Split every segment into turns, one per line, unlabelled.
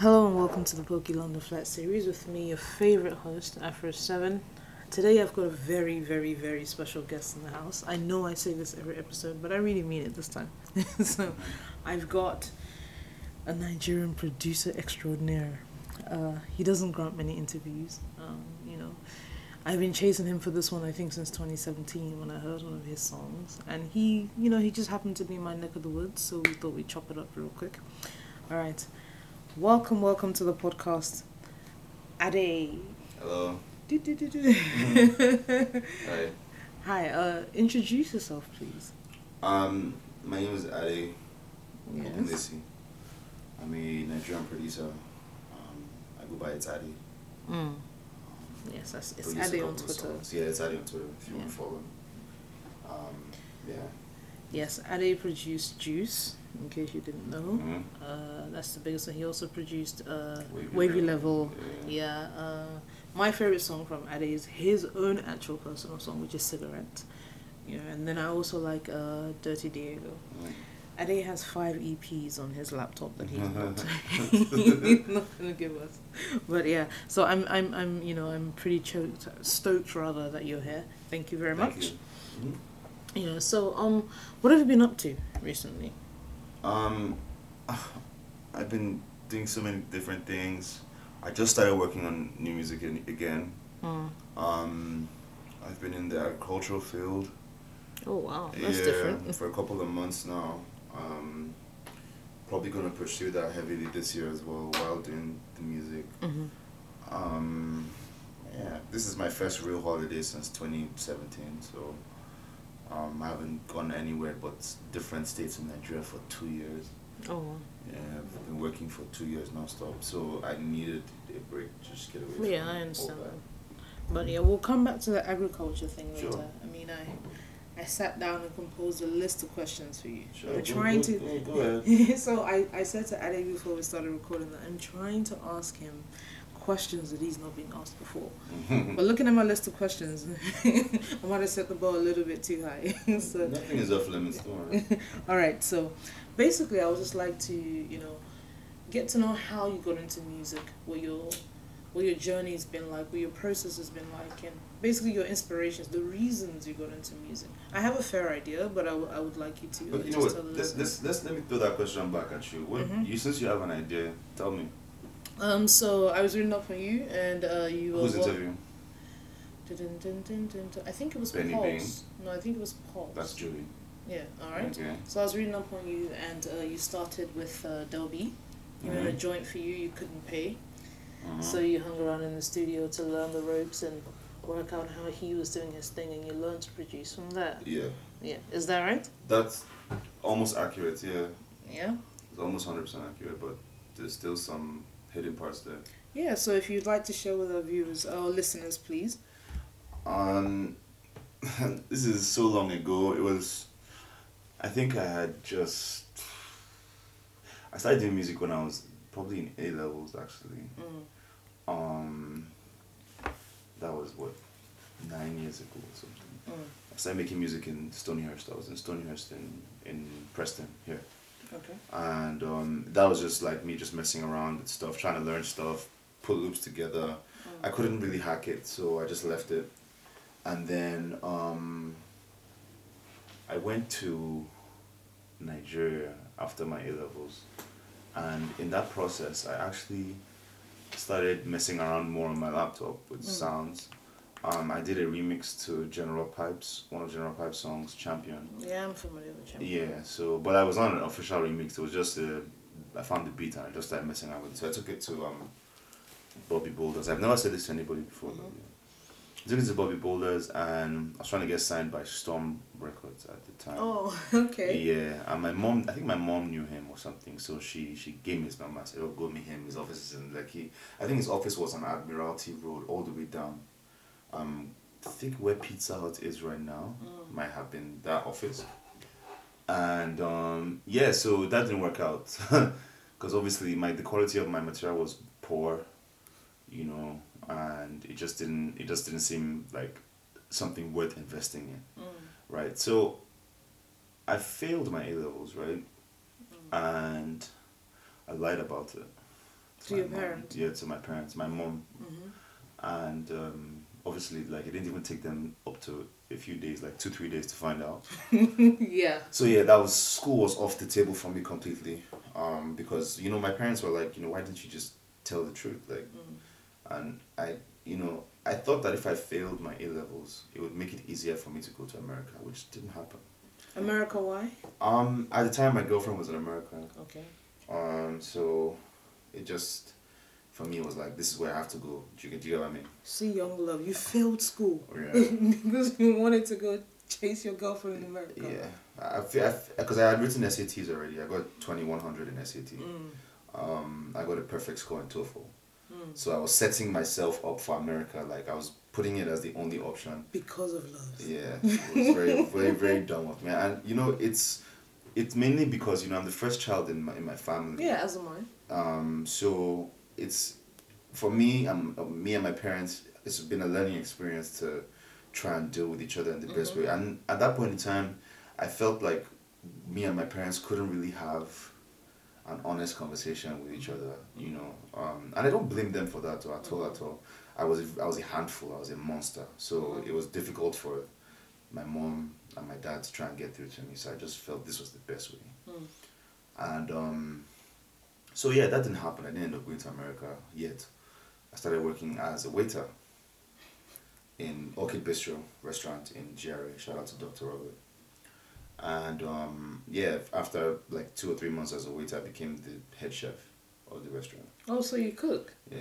Hello and welcome to the Pokey London Flat series with me, your favorite host, Afro7. Today I've got a very, very, very special guest in the house. I know I say this every episode, but I really mean it this time. so I've got a Nigerian producer extraordinaire. Uh, he doesn't grant many interviews. Um, you know, I've been chasing him for this one, I think, since 2017 when I heard one of his songs. And he, you know, he just happened to be in my neck of the woods, so we thought we'd chop it up real quick. All right. Welcome, welcome to the podcast. Adey.
Hello.
Do, do, do, do.
Hi.
Hi, uh, introduce yourself, please.
Um, my name is Adey
Yes.
I'm a Nigerian producer. Um, I go by Adey.
Mm. Yes, that's, it's Adey on Twitter.
songs. Yeah, it's Adey on Twitter if you want
Yeah.
to follow. Um, yeah.
Yes, Adey produced Juice, in case you didn't know.
Mhm.
Uh, that's the biggest one. He also produced uh,
Wavy
Wavy,
Level. Yeah.
Yeah. Uh, my favorite song from Adey is his own actual personal song, which is Cigarette. Yeah, and then I also like uh, Dirty Diego.
Mm.
Adey has five EPs on his laptop that he's not, he's not gonna give us. But yeah, so I'm I'm I'm you know I'm pretty choked, stoked rather that you're here. Thank you very
Thank
much.
you. Mhm.
Yeah. So um, what have you been up to recently?
Um, I've been doing so many different things. I just started working on new music in, again.
Hmm.
Um, I've been in the agricultural field.
Oh wow, that's
yeah,
different.
for a couple of months now. Um, probably gonna pursue that heavily this year as well while doing the music.
hmm
Um, yeah, this is my first real holiday since 2017, so um, I haven't gone anywhere but different states in Nigeria for two years.
Oh.
Yeah, I've been working for two years nonstop, so I needed a break to just get away.
Yeah, I understand. But yeah, we'll come back to the agriculture thing
Sure.
later. I mean, I I sat down and composed a list of questions for you.
Sure,
We're trying
go-
to.
go- go ahead.
so I, I said to Adey before we started recording that I'm trying to ask him questions that he's not been asked before. But looking at my list of questions, I might have set the bar a little bit too high. so
Nothing is off limits,
all right, so basically, I would just like to, you know, get to know how you got into music, what your, what your journey's been like, what your process has been like, and basically your inspirations, the reasons you got into music. I have a fair idea, but I, w- I would like you to
But you
just
know what?
tell
Let's, let's, let's let me throw that question back at you. What
Mhm.
you since you have an idea, tell me
Um, so I was reading up on you, and uh, you were.
who's
what-
interviewing.
Dun, dun, dun. I think it was
Benny
Paul's. No, I think it was Paul's.
That's Julie.
Yeah. All right.
Okay.
So I was reading up on you, and uh, you started with uh, Del B. You had a joint for you, you couldn't pay.
Uh-huh.
So you hung around in the studio to learn the ropes and work out how he was doing his thing, and you learned to produce from there.
yeah,
Yeah, is that right?
that's almost accurate. Yeah,
Yeah.
it's almost hundred percent accurate, but there's still some hidden parts there.
Yeah. So if you'd like to share with our viewers, our listeners, please.
Um, this is so long ago. It was, I think I had just. I started doing music when I was probably in A levels actually.
Mm.
Um, that was what nine years ago or something.
Mm.
I started making music in Stonyhurst. I was in Stonyhurst in in Preston here,
Okay.
and um, that was just like me just messing around with stuff, trying to learn stuff, put loops together. I couldn't really hack it, so I just left it. And then um, I went to Nigeria after my A levels, and in that process, I actually started messing around more on my laptop with
Mm.
sounds. Um, I did a remix to General Pype's, one of General Pype's songs, Champion.
Yeah, I'm familiar with you.
Yeah, so but I was not an official remix. It was just a, I found the beat and I just started messing around with it. So I took it to um, Bobby Boulders. I've never said this to anybody before.
Mhm.
I took it to Bobby Boulders and I was trying to get signed by Storm Records at the time.
Oh, okay.
Yeah, and my mom, I think my mom knew him or something, so she she gave me his number. I said, "Oh, go meet him. His office is in like he, I think his office was on Admiralty Road, all the way down. Um, I think where Pizza Hut is right now
Mm.
might have been that office. And um, yeah, so that didn't work out because obviously my the quality of my material was poor, you know, and it just didn't it just didn't seem like something worth investing in
Mm.
right? So I failed my A levels, right? And I lied about it.
To
my
your
mom.
parents?
Yeah, to my parents, my mom,
Mhm.
and um, obviously, like it didn't even take them up to a few days, like two, three days to find out.
yeah.
So yeah, that was school was off the table for me completely, um, because you know my parents were like, you know, why didn't you just tell the truth, like,
Mm.
and I, you know, I thought that if I failed my A levels, it would make it easier for me to go to America, which didn't happen.
America, why?
Um, at the time, my girlfriend was an American,
Okay.
um, so it just, for me, it was like, this is where I have to go. Do you, get- do you get what I mean?
See, young love, you failed school
Yeah.
because you wanted to go chase your girlfriend in America.
Yeah, I feel because I, had written SATs already. I got twenty one hundred in SAT.
Mm.
Um, I got a perfect score in TOEFL.
Mm.
So I was setting myself up for America. Like I was putting it as the only option.
Because of love.
Yeah, it was very, very, very dumb of me. And you know, it's it's mainly because you know I'm the first child in my in my family.
Yeah, as am I.
Um, so it's for me, um, uh, me and my parents. It's been a learning experience to try and deal with each other in the best way. And at that point in time, I felt like me and my parents couldn't really have an honest conversation with each other. You know, um, and I don't blame them for that at all. At all. I was a, I was a handful. I was a monster. So it was difficult for my mom and my dad to try and get through to me. So I just felt this was the best way.
Mm.
And um, so yeah, that didn't happen. I didn't end up going to America yet. I started working as a waiter in Orchid Bistro restaurant in GRA. Shout out to Dr. Robert. And um, yeah, after like two or three months as a waiter, I became the head chef of the restaurant.
Oh, so you cook?
Yeah,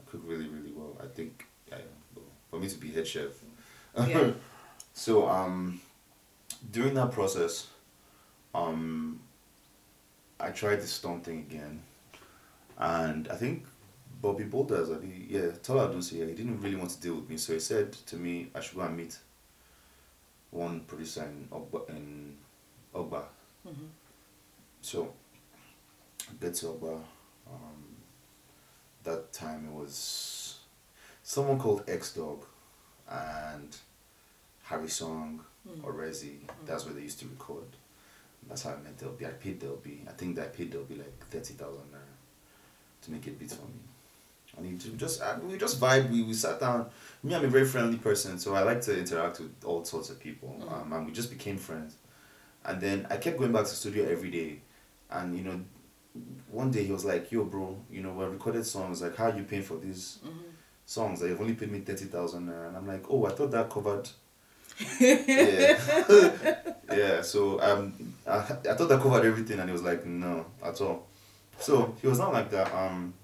I cook really, really well. I think yeah, well, for me to be head chef.
Yeah.
so um, during that process, um, I tried the stunt thing again, and I think Bobby Boulders, I think, yeah, Tola Odunsi, yeah, he didn't really want to deal with me, so he said to me I should go and meet one producer in Ogba, in Ogba.
Mhm.
So, I get to Ogba. Um, that time it was someone called X Dog and Harrysong
Mm.
Orezi. That's where they used to record. That's how I met Del B. I paid Del B. I think that I paid Del B like thirty thousand naira to make it beat for me. And he ju- just uh, we just vibe. We, we sat down. Me, I'm a very friendly person, so I like to interact with all sorts of people.
Mhm.
Um, and we just became friends. And then I kept going back to the studio every day, and you know, one day he was like, "Yo, bro, you know, we recorded songs. Like, how you paying for these
Mhm.
songs? Like, you've only paid me thirty thousand naira." And I'm like, "Oh, I thought that covered." Yeah, yeah. So um, I, I thought I covered everything, and he was like, "No, at all." So he was not like that. Um,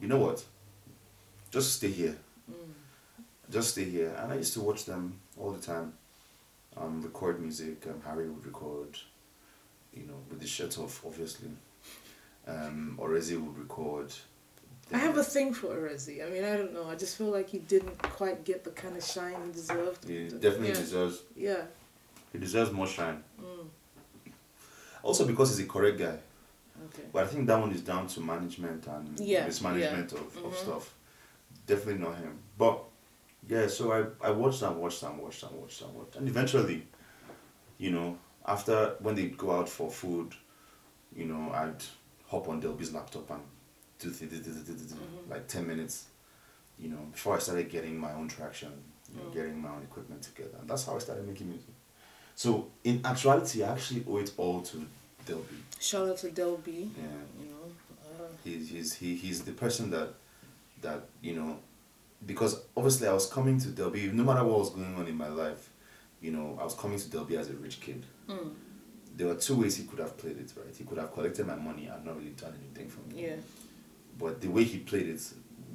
you know what? Just stay here.
Mm.
Just stay here. And I used to watch them all the time. Um, record music. Um, Harry would record. You know, with the shirt off, obviously. Um, Orezi would record.
I have a thing for Orezi. I mean, I don't know. I just feel like he didn't quite get the kind of shine he deserved.
He definitely
yeah.
deserves.
Yeah.
He deserves more shine.
Mm.
Also because he's a correct guy.
Okay.
But I think that one is down to management and
Yeah,
mismanagement of, of
Mhm.
stuff. Definitely not him. But yeah, so I, I watched and watched and watched and watched and watched. And eventually, you know, after when they go out for food, you know, I'd hop on Del B's laptop and do
Mhm.
like 10 minutes, you know, before I started getting my own traction, you know,
Mm.
getting my own equipment together. And that's how I started making music. So in actuality, I actually owe it all to Del B.
Shout out to Del B.
Yeah
You know. Uh,
he's he's he, he's the person that that you know because obviously I was coming to Del B no matter what was going on in my life you know I was coming to Del B as a rich kid
mm.
there were two ways he could have played it right he could have collected my money and not really done anything for me
Yeah.
But the way he played it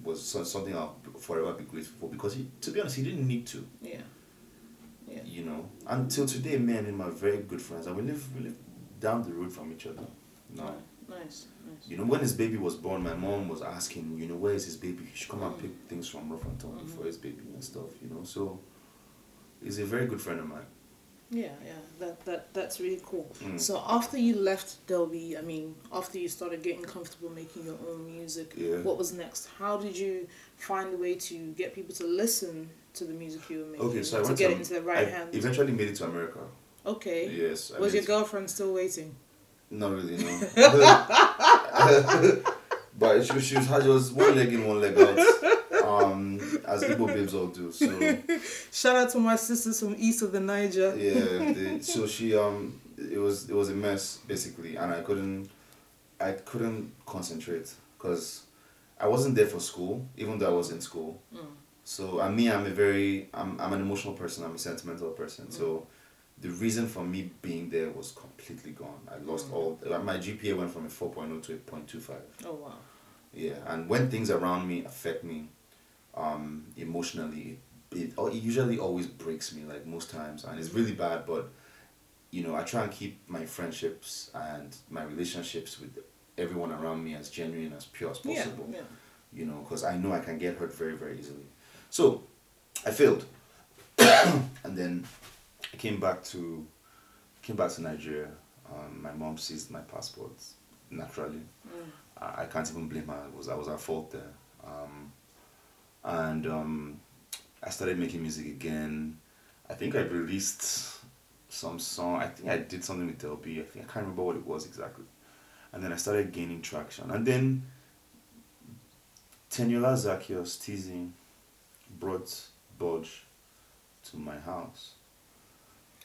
was something I'll forever be grateful for because he to be honest he didn't need to
Yeah. Yeah.
you know until today me and him are very good friends and we live we live down the road from each other now
Nice. Nice.
You know, when his baby was born, my mom was asking, you know, where is his baby? He should come and
Mm.
pick things from Rough and Tumble
Mhm.
for his baby and stuff, you know. So, he's a very good friend of mine.
Yeah, yeah, that that that's really cool.
Mm.
So after you left Del B, I mean, after you started getting comfortable making your own music,
Yeah.
what was next? How did you find a way to get people to listen to the music you were making?
Okay, so I
to
went
get
to,
it into the right
I
hands.
eventually made it to America.
okay.
Yes. I
Was your girlfriend still waiting?
Not really, no. but she, she was she was one leg in, one leg out. Um, as Igbo babes all do. So
Shout out to my sisters from east of the Niger.
yeah, the, so she um, it was it was a mess basically, and I couldn't, I couldn't concentrate because I wasn't there for school, even though I was in school. Mm. So and me, I'm a very, I'm, I'm an emotional person. I'm a sentimental person. So mm. the reason for me being there was completely gone. I lost mm. all. Like my GPA went from a four oh to a point two five.
Oh wow.
Yeah, and when things around me affect me, um, emotionally, it, it, it usually always breaks me. Like most times, and it's really bad. But you know, I try and keep my friendships and my relationships with everyone around me as genuine as pure as possible
yeah.
you know, because I know I can get hurt very, very easily. So I failed, and then I came back to came back to Nigeria. Um, my mom seized my passport naturally. I, I can't even blame her. It was I was at fault there. Um, and um, I started making music again. I think I released some song. I think I did something with LB. I think I can't remember what it was exactly. And then I started gaining traction. And then Teniola Zakios Teezee brought BOJ to my house.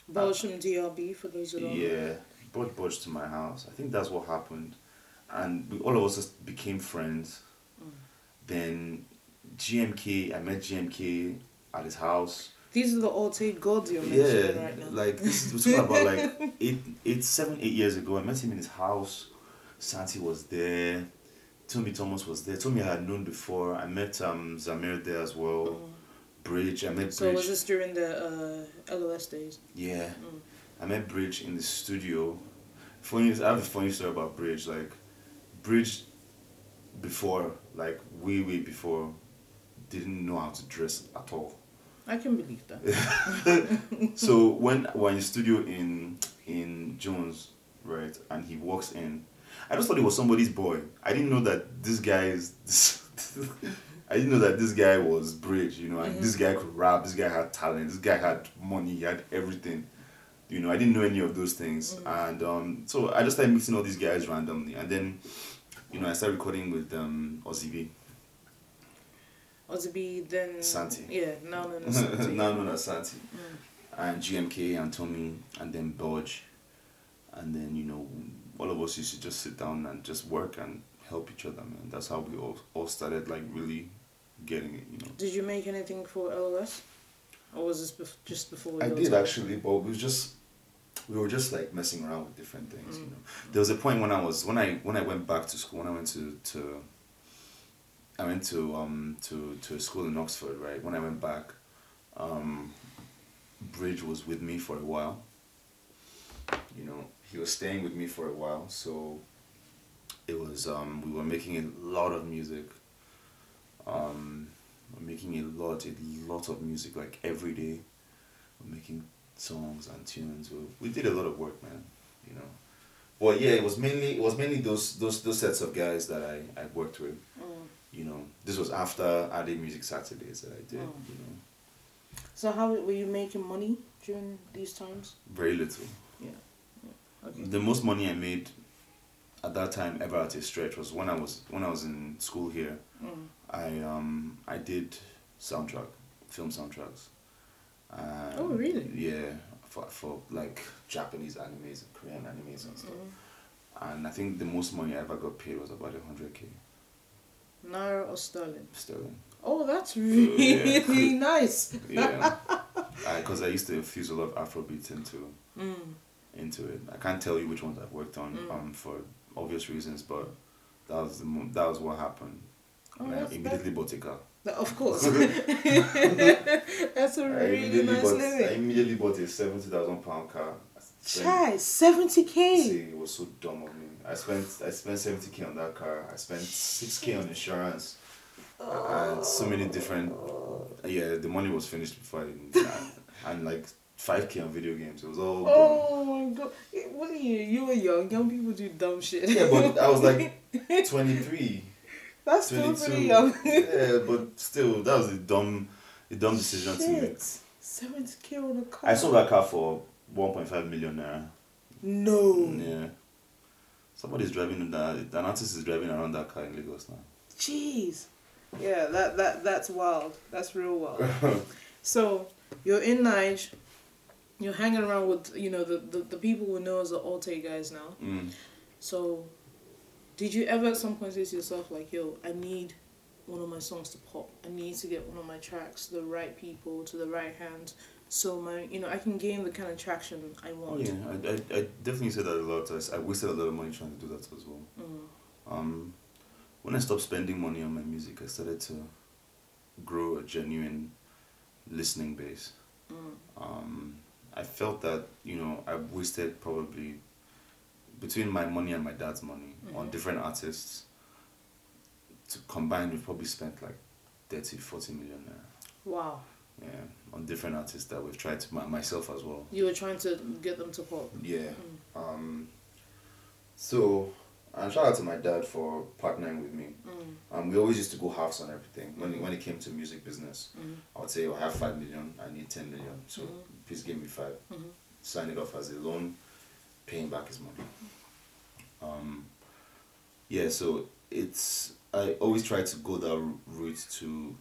Belgium DRB for those who don't know.
Yeah, brought BOJ to my house. I think that's what happened. And we, all of us just became friends. Then GMK, I met GMK at his house.
These are the Alte gods you're
Yeah,
mentioning right now.
like this talking about like eight, eight, seven, eight years ago. I met him in his house. Santi was there. Tomi Thomas was there. Tomi I had known before. I met um Zamir there as well. Bridge. I met
so
Bridge.
was this during the uh, LOS days?
Yeah.
Mm.
I met Bridge in the studio. Funny, I have a funny story about Bridge. Like, Bridge, before, like way way before, didn't know how to dress at all.
I can believe that.
so when we're in the studio in in Jones, right, and he walks in, I just thought it was somebody's boy. I didn't know that this guy is. I didn't know that this guy was Bridge, you know, and this guy could rap. This guy had talent. This guy had money. He had everything. You know, I didn't know any of those things, and um, so I just started mixing all these guys randomly, and then, you know, I started recording with um, Ozibi.
be then
Santi.
Yeah, now known as Santi.
no, no, no, Santi. Mm. And GMK and Tomi and then BOJ. And then, you know, all of us used to just sit down and just work and help each other, man. That's how we all, all started, like, really getting it, you know.
Did you make anything for LOS? Or was this bef- just before
I did actually, but we was just we were just like messing around with different things, you mm. know. There was a point when I was when I when I went back to school when I went to to I went to um to to a school in Oxford, right? When I went back, um, Bridge was with me for a while. You know, he was staying with me for a while, so it was um we were making a lot of music. Um, making a lot, a lot of music like every day. We're making songs and tunes. We, we did a lot of work, man. You know, but yeah, it was mainly it was mainly those those those sets of guys that I I worked with.
Mm.
You know, this was after I did music Saturdays that I did.
Mm.
You know,
So how were you making money during these times?
very little.
Yeah. yeah. Okay.
The most money I made at that time ever at a stretch was when I was when I was in school here.
Mm.
I um I did soundtrack, film soundtracks. Um,
Oh, really?
Yeah, for for like Japanese animes and Korean animes and stuff.
Mm.
And I think the most money I ever got paid was about a hundred k
Naira or sterling?
sterling.
Oh, that's really nice.
Yeah, because I, used to infuse a lot of Afrobeats into
Mm.
into it. I can't tell you which ones I've worked on
Mm.
um for obvious reasons, but that was the mo- that was what happened.
Oh,
and I immediately bought a car.
Of course. that's a
I
really nice
bought I immediately bought a seventy thousand pound car. I
Chai, 70k.
See, it was so dumb of me. I spent I spent seventy k on that car. I spent six k on insurance, and so many different. Yeah, the money was finished before I even. and like five k on video games. It was all. dumb.
Oh my god. What are you? You were young. Young people do dumb shit.
Yeah, but I was like twenty three.
That's still pretty young.
yeah, but still, that was a dumb, a dumb decision to make.
70k on a car.
I sold that car for one point five million naira.
No.
Yeah. Somebody's driving that. An artist is driving around that car in Lagos now.
Jeez. Yeah, that that that's wild. That's real wild. so you're in Nige. You're hanging around with you know the, the, the people who know as the Alte guys now.
Mm.
So, did you ever at some point say to yourself like, "Yo, I need one of my songs to pop. I need to get one of my tracks to the right people, to the right hands, so my you know I can gain the kind of traction I want."
yeah, I, I, I definitely said that a lot. I wasted a lot of money trying to do that as well.
Mm.
Um, when I stopped spending money on my music, I started to grow a genuine listening base.
Mm.
Um, I felt that you know I wasted probably between my money and my dad's money on
Mhm.
different artists. To combine, we've probably spent like 30, 40 million naira.
Wow.
Yeah, on different artists that we've tried to myself as well.
You were trying to get them to pop.
Yeah.
Mm.
Um, so, and shout out to my dad for partnering with me.
Mm.
Um, we always used to go halves on everything. When it, when it came to music business,
Mm.
I would say, oh, I have five million, I need ten million. So
Mhm.
please give me five.
Mhm.
Sign it off as a loan, paying back his money. Um, yeah, so it's I always try to go that route to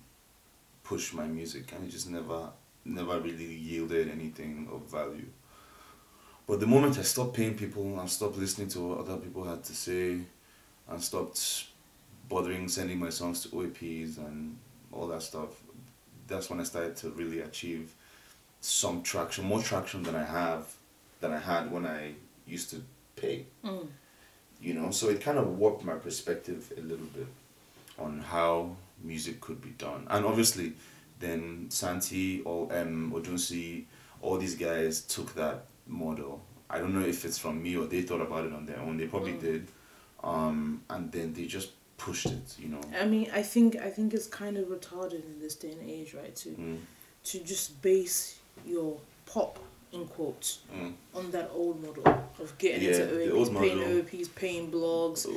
push my music, and it just never never really yielded anything of value. But the moment I stopped paying people and stopped listening to what other people had to say, and stopped bothering sending my songs to OAPs and all that stuff, that's when I started to really achieve some traction, more traction than I have, than I had when I used to pay.
Mm.
You know, so it kind of warped my perspective a little bit on how music could be done, and obviously, then Santi or um Odunsi, all these guys took that model. I don't know if it's from me or they thought about it on their own. They probably
Mm.
did, um, and then they just pushed it. You know.
I mean, I think I think it's kind of retarded in this day and age, right? To
Mm,
to just base your pop in quotes
mm.
on that old model of getting
Yeah,
into OAPs, paying
model.
OAPs, paying blogs,
So,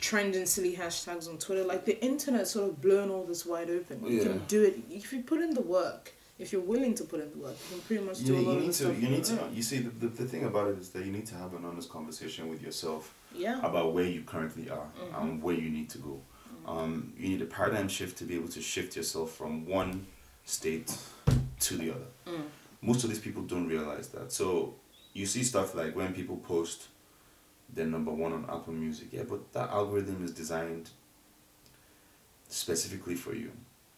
trending silly hashtags on Twitter. Like the internet sort of blown all this wide open. You
Yeah.
can do it if you put in the work. If you're willing to put in the work, you can pretty much do
you,
a
you
lot of
need
the
to.
stuff
You need to.
own.
You see, the, the, the thing about it is that you need to have an honest conversation with yourself
Yeah.
about where you currently are
Mhm.
and where you need to go. Um, you need a paradigm shift to be able to shift yourself from one state to the other.
Mm.
Most of these people don't realize that. So you see stuff like when people post they're number one on Apple Music, yeah, but that algorithm is designed specifically for you,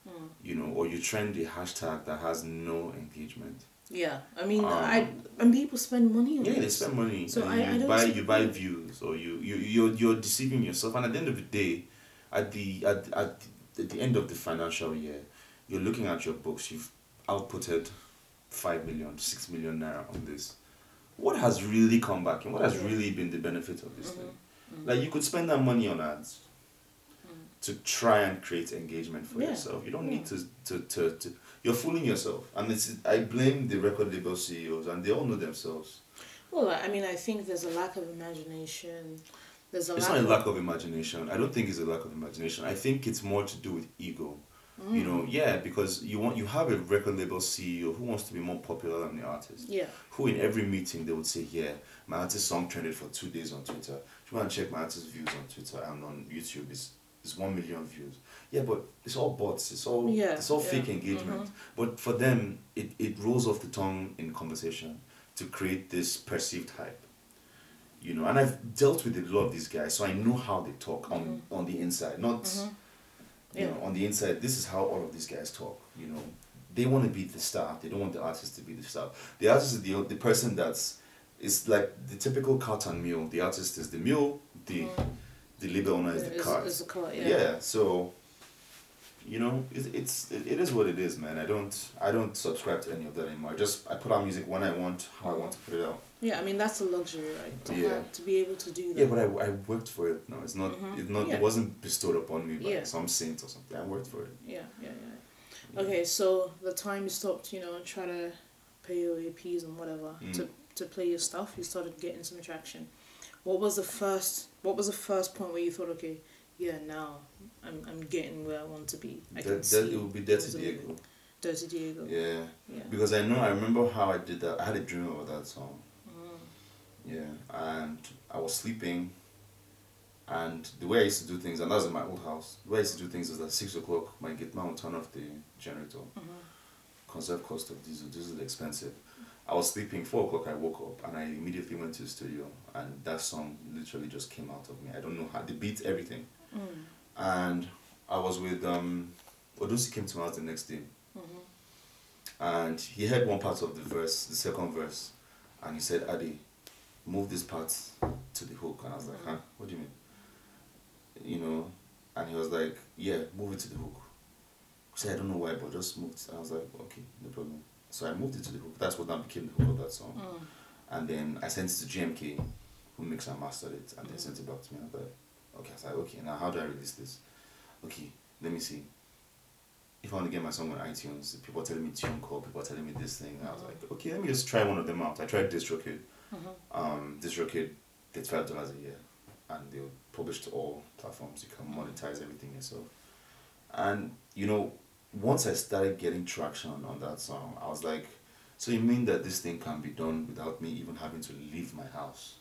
Mm.
you know, or you trend a hashtag that has no engagement.
Yeah. I mean,
Um,
I and people spend money on
Yeah, they spend money.
So
and
I-
you
I don't
buy you buy views or you you you're, you're deceiving yourself and at the end of the day, at the at, at the, at the end of the financial year, you're looking at your books, you've outputted five million, six million naira on this. What has really come back and what has really been the benefit of this
Mhm.
thing?
Mhm.
Like you could spend that money on ads
Mm.
to try and create engagement for
Yeah.
yourself. You don't
Yeah.
need to, to, to, to you're fooling yourself. And it's I blame the record label CEOs and they all know themselves.
Well, I mean, I think there's a lack of imagination. There's a
It's
lack
not a lack of imagination. I don't think it's a lack of imagination. I think it's more to do with ego. You
Mm.
know, yeah, because you want you have a record label CEO who wants to be more popular than the artist.
Yeah.
Who in every meeting they would say, Yeah, my artist song trended for two days on Twitter. If you want to check my artist views on Twitter and on YouTube, it's it's one million views. Yeah, but it's all bots, it's all
Yeah,
it's all
yeah,
fake engagement.
mhm.
But for them it, it rolls off the tongue in conversation to create this perceived hype. You know, and I've dealt with a lot of these guys, so I know how they talk on on the inside, not
Mhm.
You
Yeah.
know, on the inside, this is how all of these guys talk. You know, they want to be the star. They don't want the artist to be the star. The artist is the the person that's it's like the typical cart and mule. The artist is the mule. The
Mhm.
the label owner is the cart.
it's a cart, yeah.
yeah. So. You know, it, it's it, it is what it is, man. I don't I don't subscribe to any of that anymore. I just I put out music when I want, how I want to put it out.
Yeah, I mean that's a luxury, right? To
Yeah.
have, to be able to do that.
Yeah, but I, I worked for it. No, it's not
Mhm.
it not
Yeah.
it wasn't bestowed upon me by
Yeah.
some saint or something. I worked for it.
yeah, yeah, yeah. Okay, so the time you stopped, you know, try to pay your APs and whatever
Mm.
to to play your stuff, you started getting some traction. What was the first? What was the first point where you thought, okay, yeah, now I'm I'm getting where I want to be. I
That,
can
that,
see
it will be Dirty Diego.
Dirty Diego.
Yeah.
Yeah.
Because I know, I remember how I did that. I had a dream about that song.
Mm.
Yeah. And I was sleeping And the way I used to do things, and that was in my old house. The way I used to do things is at six o'clock, my gate man would turn off the generator. Conserve cost of diesel. Diesel is expensive. I was sleeping. Four o'clock, I woke up and I immediately went to the studio, and that song literally just came out of me. I don't know how the beat, everything, and I was with um, Odunsi came to my house the next day, and he heard one part of the verse, the second verse, and he said, "Adey, move this part to the hook," and I was like, "Huh? What do you mean?" You know, and he was like, "Yeah, move it to the hook." I said, "I don't know why, but just move." it." And I was like, "Okay, no problem." So I moved it to the hook. That's what now became the hook of that song. And then I sent it to GMK, who mixed and mastered it, and they sent it back to me. And I was like, okay, I was like, okay, now how do I release this? Okay, let me see. If I want to get my song on iTunes, people are telling me tune TuneCore, people are telling me this thing. I was mm-hmm. like, okay, let me just try one of them out. I tried DistroKid. Mm-hmm. Um, DistroKid, five dollars a year, and they'll publish to all platforms. You can monetize everything yourself. And you know, once I started getting traction on that song, I was like, so you mean that this thing can be done without me even having to leave my house?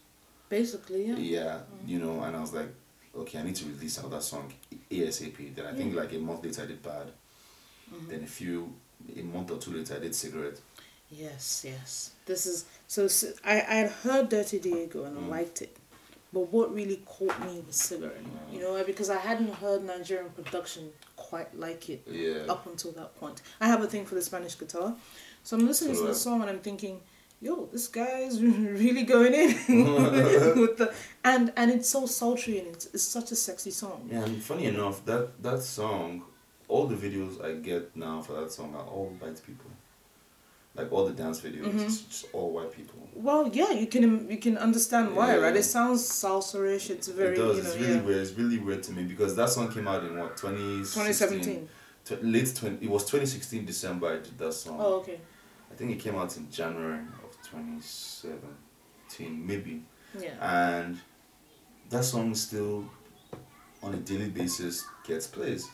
Basically, yeah.
Yeah, mm-hmm. you know, and I was like, okay, I need to release another song ASAP. Then I think
Yeah.
like a month later I did Bad. Then a few, a month or two later I did Cigarette.
Yes, yes. This is so. I I had heard Dirty Diego and I
Mm.
liked it, but what really caught me was Cigarette. You know, because I hadn't heard Nigerian production quite like it
Yeah.
up until that point. I have a thing for the Spanish guitar, so I'm listening to the song and I'm thinking, yo, this guy's really going in with the and and it's so sultry and it's, it's such a sexy song.
Yeah, and funny enough, that that song, all the videos I get now for that song are all white people. Like all the dance videos,
Mhm.
it's just all white people.
Well, yeah, you can you can understand why, right? It sounds salsa-ish. It's very
it does.
you know
it's really
yeah.
weird. It's really weird to me because that song came out in what 2016?
2017.
Tw- late 20. It was 2016 December. I did that song.
Oh, okay.
I think it came out in January 2017, maybe.
Yeah.
And that song still, on a daily basis, gets plays.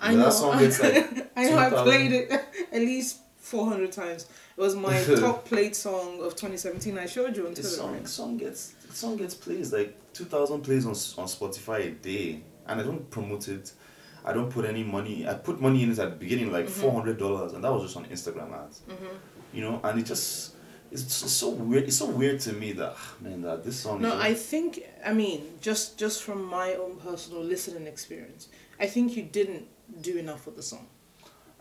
I know.
That song gets like
I know. I
2,000
played it at least 400 times. It was my top played song of 2017. I showed you on
the
Twitter.
song,
right?
song gets the song gets plays like 2,000 plays on on Spotify a day, and I don't promote it. I don't put any money. I put money in it at the beginning, like
Mm-hmm.
four hundred dollars, and that was just on Instagram ads. You know, and it just it's, it's so weird. It's so weird to me that ah, man that this song.
No, I think I mean just just from my own personal listening experience, I think you didn't do enough with the song.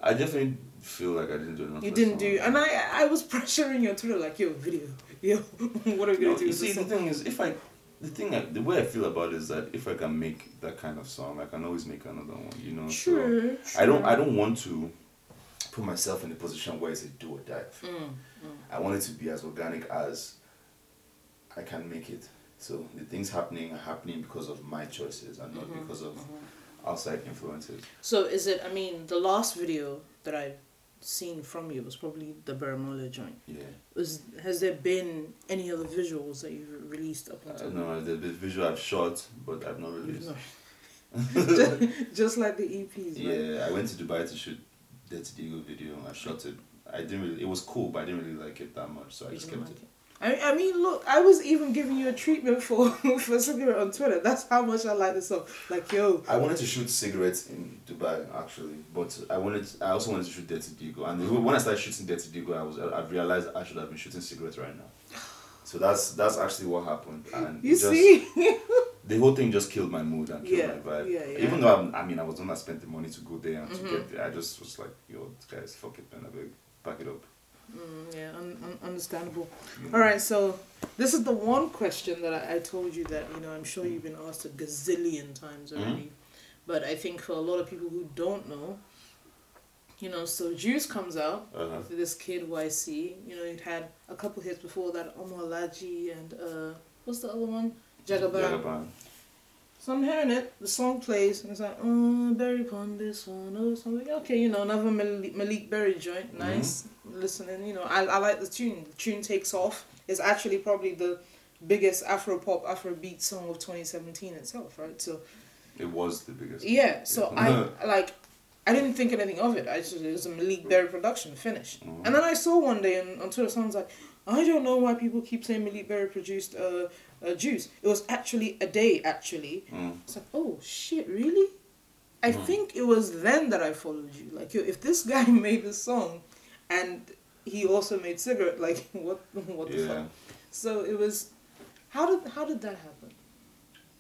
I definitely feel like I didn't do enough.
You didn't do, and I I was pressuring you on Twitter like, yo, video, yo, what are we
You,
gonna
know,
do
you see, the thing is, if I, the thing, I, the way I feel about it is that if I can make that kind of song, I can always make another one. You know. So
True.
I don't. I don't want to put myself in a position where it's a do or die.
Mm,
I want it to be as organic as I can make it. So the things happening are happening because of my choices and not
Mm-hmm,
because of outside influences.
So is it? I mean, the last video that I've seen from you was probably the Baramola joint.
Yeah.
Was has there been any other visuals that you've released up until
don't know the, the visual I've shot, but I've not released.
No. just, just like the EPs. Right?
Yeah, I went to Dubai to shoot Dirty Diego video. I shot it. I didn't really. It was cool, but I didn't really like it that much, so I just kept
like
it.
it. I, I mean, look, I was even giving you a treatment for for cigarette on Twitter. That's how much I like the song. Like, yo,
I wanted to shoot cigarettes in Dubai actually, but I wanted. I also wanted to shoot Dirty Diego, and when I started shooting Dirty Diego, I was. I realized I should have been shooting cigarettes right now. So that's that's actually what happened, and
you
just,
see,
the whole thing just killed my mood and killed
Yeah,
my vibe.
yeah, yeah.
Even though I'm, I mean I was the one that spent the money to go there and
Mhm.
to get there, I just was like, yo, guys, fuck it, man, I beg, back it up.
mm, yeah, un- un- understandable.
know.
All right, so this is the one question that I, I told you that you know I'm sure you've been asked a gazillion times
Mm-hmm.
already, but I think for a lot of people who don't know, you know, so Juice comes out.
Uh-huh.
This kid YCee, you know, he'd had a couple hits before that, Omo Alhaji and uh, what's the other one? Jagaban.
Jagaban.
So I'm hearing it, the song plays, and it's like, oh, Berry Pond, this one, oh, something. Okay, you know, another Maleek, Maleek Berry joint, nice. Listening, you know, I, I like the tune. The tune takes off. It's actually probably the biggest Afro pop, Afro beat song of 2017 itself, right? So,
It was the biggest.
yeah, so
Yeah.
I, like, I didn't think anything of it. I just, it was a Maleek Berry production, finished.
Mhm.
And then I saw one day on, on Twitter, someone's like, I don't know why people keep saying Maleek Berry produced uh, uh, Juice. It was actually a day. Actually,
Mm.
it's like, oh shit, really? I
Mhm.
think it was then that I followed you. Like, yo, if this guy made this song, and he also made cigarette, like, what, what the
Yeah.
fuck? So it was. How did how did that happen?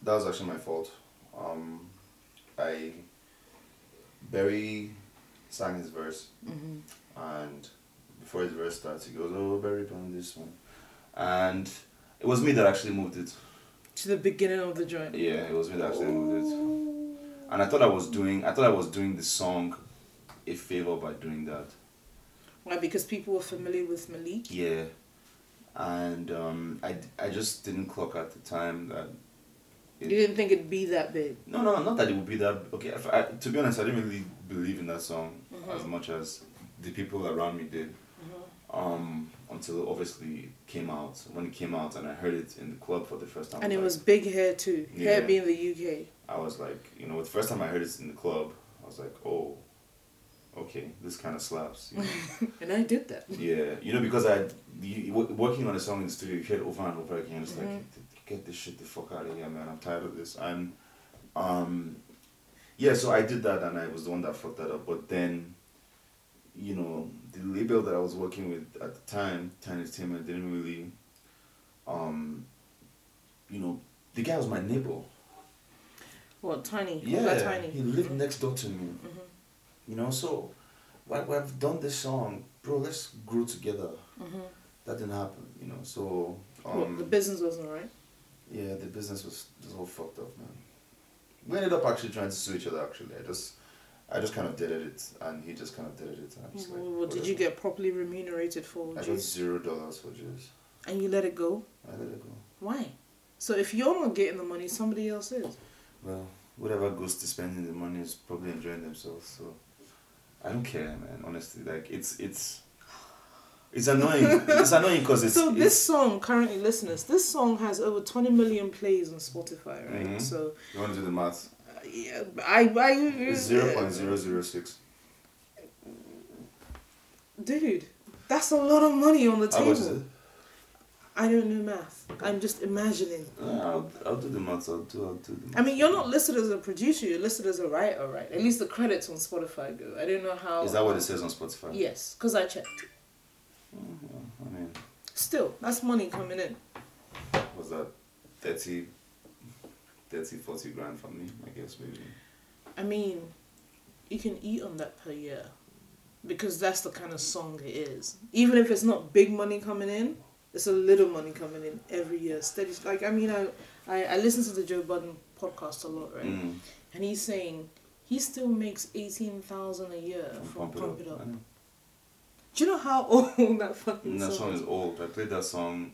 That was actually my fault. Um, I Berry sang his verse,
Mm-hmm.
and before his verse starts, he goes, "Oh, Berry, on this one," and it was me that actually moved it.
To the beginning of the joint.
Yeah, it was me that actually moved it, and I thought I was doing, I thought I was doing the song a favor by doing that.
Why? Because people were familiar with Maleek.
Yeah, and um, I, I just didn't clock at the time that.
You didn't think it'd be that big.
No, no, not that it would be that. Okay, I, to be honest, I didn't really believe in that song
Mhm.
as much as the people around me did. Um, until obviously came out. When it came out and I heard it in the club for the first time,
And it
I
was big hair too. Hair being the UK.
I was like, you know, the first time I heard it in the club, I was like, oh, okay, this kind of slaps. You know?
And I did that.
yeah, you know, because I, you, working on a song in the studio, you hear it over and over again. It's
Mhm.
like, get this shit the fuck out of here, man. I'm tired of this. And, um, yeah, so I did that, and I was the one that fucked that up. But then, you know, the label that I was working with at the time, Tinny Entertainment, didn't really, um, you know, the guy was my neighbor.
What, Tinny?
Yeah,
Tinny.
he lived next door to me.
Mhm.
You know, so we- we've done this song, bro. Let's grow together.
Mhm.
That didn't happen, you know. So um,
the business wasn't right.
yeah, the business was was all fucked up, man. We ended up actually trying to sue each other. Actually, I just, I just kind of did it, and he just kind of did it. And I'm just like,
Well, did you get properly remunerated for
I got zero dollars for juice.
And you let it go?
I let it go.
Why? So if you're not getting the money, somebody else is.
Well, whatever goes to spending the money is probably enjoying themselves. So I don't care, man. Honestly, like it's it's it's annoying. it's annoying because it's
so
it's,
this song, currently listeners, this song has over 20 million plays on Spotify, right?
Mhm.
So,
You want to do the math?
Yeah, I, I,
It's zero point zero zero six.
Dude, that's a lot of money on the
How much is
table.
it?
I don't know math. I'm just imagining.
Uh, I'll, I'll do the math. I'll do. I'll do the math.
I mean, you're not listed as a producer. You're listed as a writer, right? At least the credits on Spotify go. I don't know how.
Is that what it says on Spotify?
Yes, because I checked.
Well, I mean,
Still, that's money coming in.
was that 30, 30, 40 grand from me? I guess maybe.
I mean, you can eat on that per year because that's the kind of song it is. Even if it's not big money coming in, it's a little money coming in every year. Steady. Like I mean, I I, I listen to the Joe Budden podcast a lot, right?
Mm.
And he's saying he still makes eighteen thousand a year from Pump It Up.
I know.
Do you know how old that fucking
And that
song is
old. I played that song.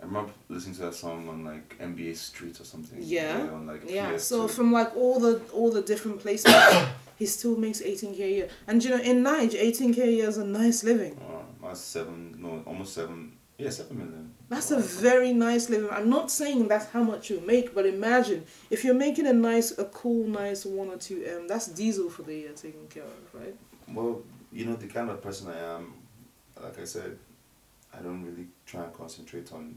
I remember listening to that song on like NBA Street or something.
Yeah.
on like
Yeah.
PS2.
So from like all the all the different places, he still makes eighteen k a year. And you know, in Niger, eighteen k a year is a nice living.
Uh, that's seven. No, almost seven. Yeah, seven million.
That's
Wow.
a very nice living. I'm not saying that's how much you make, but imagine if you're making a nice, a cool, nice one or two M. That's diesel for the year taken care of, right?
Well, you know the kind of person I am. Like I said, I don't really try and concentrate on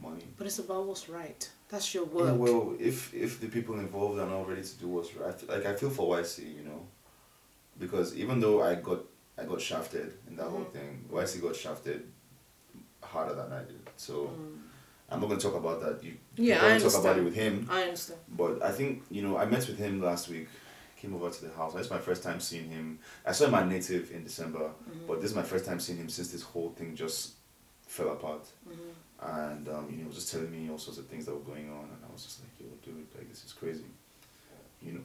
money.
But it's about what's right. That's your work.
Yeah, well, if if the people involved are not ready to do what's right, like I feel for YCee, you know, because even though I got I got shafted in that whole
Mhm.
thing, YCee got shafted harder than I did. So
Mm.
I'm not gonna talk about that. You
Yeah,
you
I
talk about it with him.
I understand.
But I think you know I met with him last week. Came over to the house. It's my first time seeing him. I saw him at Native in December,
Mhm.
but this is my first time seeing him since this whole thing just fell apart
Mhm.
and um, you know, he was just telling me all sorts of things that were going on, and I was just like, "Yo, dude, like this is crazy," you know.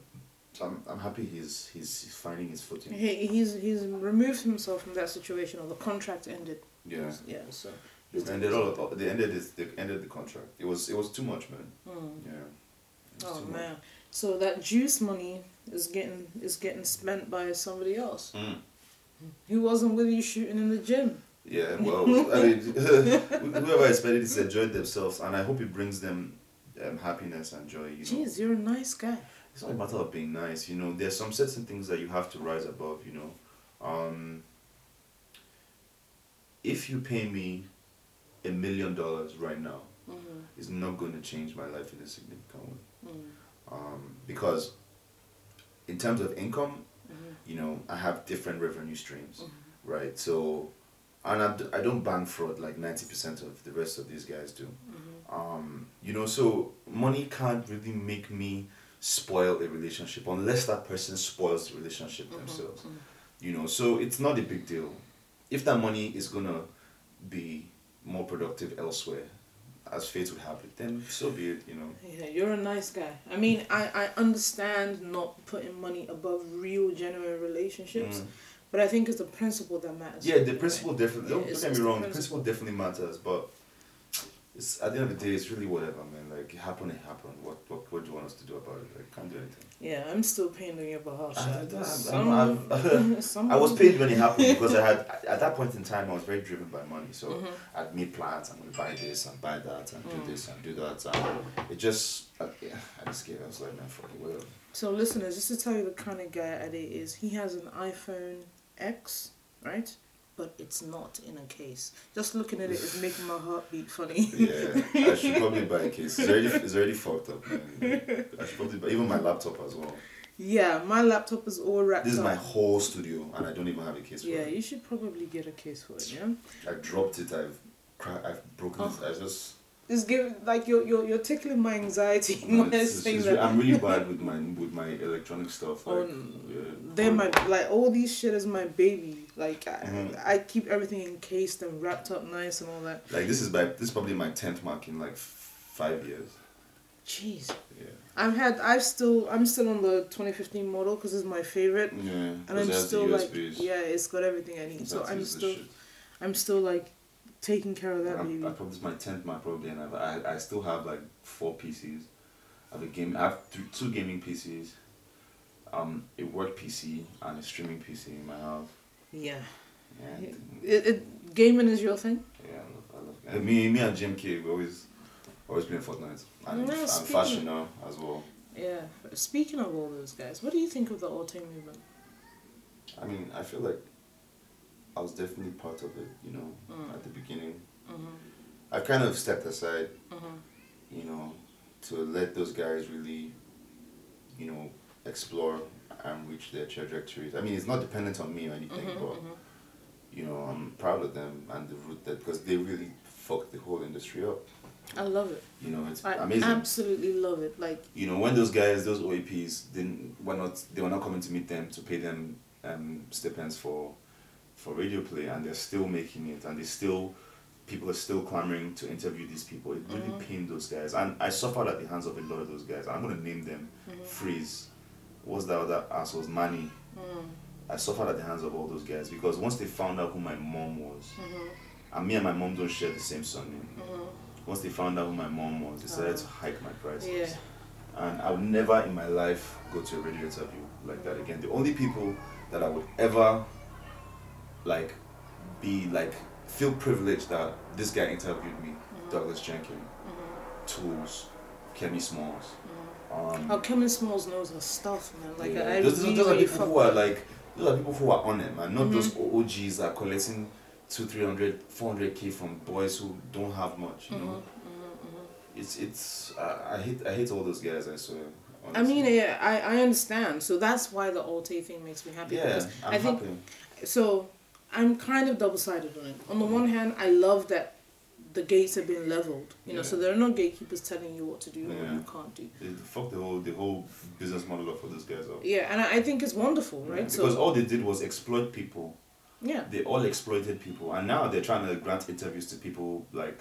So I'm, I'm happy he's he's, he's finding his footing.
He, he's he's removed himself from that situation, or the contract ended.
Yeah,
Yeah. So.
they ended all, all- they ended this, they ended the contract. It was it was too much, man.
Mm.
Yeah.
Oh
too much.
So that juice money is getting is getting spent by somebody else
Mm.
who wasn't with you shooting in the gym.
Yeah, well, I mean, whoever is spending this enjoyed themselves, and I hope it brings them um, happiness and joy. You know,
Jeez, you're a nice guy.
it's not a matter of being nice. You know, there's some certain things that you have to rise above. You know, um, if you pay me a million dollars right now,
Mhm.
is not going to change my life in a significant way.
Mm.
Um, because in terms of income,
Mhm.
you know, I have different revenue streams,
Mhm.
right? So, and I, d- I don't ban fraud like 90% of the rest of these guys do.
Mhm.
Um, you know, so money can't really make me spoil a relationship unless that person spoils the relationship
Mhm.
themselves.
Mhm.
You know, so it's not a big deal. If that money is gonna be more productive elsewhere, as fate would have it, then so be it, you know.
Yeah, you're a nice guy. I mean, I, I understand not putting money above real, genuine relationships,
Mm.
but I think it's the principle that matters.
Yeah, the principle definitely.
Yeah,
Don't,
it's
don't get me wrong. The
principle.
principle definitely matters, but it's at the end of the day, it's really whatever, man. Like it happened, it happened. What what what do you want us to do about it? Like can't do anything.
Yeah, I'm still paying on your behalf.
I-
Shad.
I'm-
Some-
I'm-
some-
I was paid when it happened because I had at that point in time I was very driven by money. So
Mhm.
I'd made plans. I'm gonna buy this and buy that and
Mm.
do this and do that. And it just uh, yeah, I just gave. I was like, man, fuck it, whatever.
So, listeners, just to tell you the kind of guy Adey is, he has an iPhone X, right? But it's not in a case. Just looking at it is making my heart beat funny.
Yeah, I should probably buy a case. It's already it's already fucked up, man. I should probably buy even my laptop as well.
yeah, my laptop is all wrapped
This is
up.
my whole studio, and I don't even have a case for
Yeah,
it.
you should probably get a case for it, yeah?
I dropped it. I've cra- I've broken
Oh.
it. I just.
Just give like you're you're you're tickling my anxiety
no, it's- it's-
saying
it's re-
that.
I'm really bad with my with my electronic stuff. Like,
Oh,
yeah.
They're my like all these shit is my baby. Like I,
Mhm.
I keep everything encased and wrapped up nice and all that.
Like this is my this is probably my tenth mark in like five years.
Jeez,
Yeah.
I've had I've still I'm still on the 2015 model because it's my favorite,
Yeah.
and I'm
it has the
still like yeah, it's got everything I need. So I'm still. I'm still like taking care of that
I'm,
baby.
I probably this is my tenth mark probably, and I've, I I still have like four PCs. I have a game. I have th- two gaming PCs, um, a work PC and a streaming PC in my house.
Yeah,
And,
it, it gaming is your thing.
yeah, I love, I love. Me, me and GMK, we always, always playing Fortnite and,
Yeah,
and fashion now as well.
Yeah. Speaking of all those guys, what do you think of the Alte movement?
I mean, I feel like I was definitely part of it. You know,
Mm.
at the beginning,
Mhm.
I kind of stepped aside.
Mhm.
you know, to let those guys really, you know, explore and reach their trajectories. I mean, it's not dependent on me or anything,
Mhm,
but
mhm.
you know, I'm proud of them and the route that because they really fucked the whole industry up.
I love it.
You know, it's amazing.
I
amazing.
absolutely love it. Like
you know, when those guys, those OAPs, didn't were not they were not coming to meet them to pay them um, stipends for for radio play, and they're still making it, and they still people are still clamoring to interview these people. It really
Mhm.
pained those guys, and I suffered at the hands of a lot of those guys. I'm gonna name them:
Mhm.
Freeze, what's that other assholes? Manny.
mm,
I suffered at the hands of all those guys because once they found out who my mom was,
mhm,
and me and my mom don't share the same surname.
mhm.
Once they found out who my mom was, they decided
Oh.
to hike my prices
yeah.
and I would never in my life go to a radio interview like that again. The only people that I would ever like be like feel privileged that this guy interviewed me,
Mhm.
Douglas Jenkins,
Mhm.
Toolz, Kemi Smalls.
Mhm.
Um,
Oh, Kemi Smalls knows her stuff, man. Like
yeah.
I
those, those,
really,
those are people who are like those are people who are on it, man. Not
Mhm.
those OGs that are collecting two, three hundred, four hundred k from boys who don't have much. You know,
mhm, mhm.
it's it's I, I hate I hate all those guys. I swear.
I mean, yeah, I, I understand. So that's why the Alte thing makes me happy.
yeah,
Because
I'm
I think
happy.
so. I'm kind of double sided on it. On the one hand, I love that the gates have been leveled. You know, so there are no gatekeepers telling you what to do or what you can't do.
They fuck the whole the whole business model up for those guys up.
Yeah, and I, I think it's wonderful,
Yeah,
right?
because
so
all they did was exploit people.
yeah,
They all exploited people, and now they're trying to grant interviews to people like,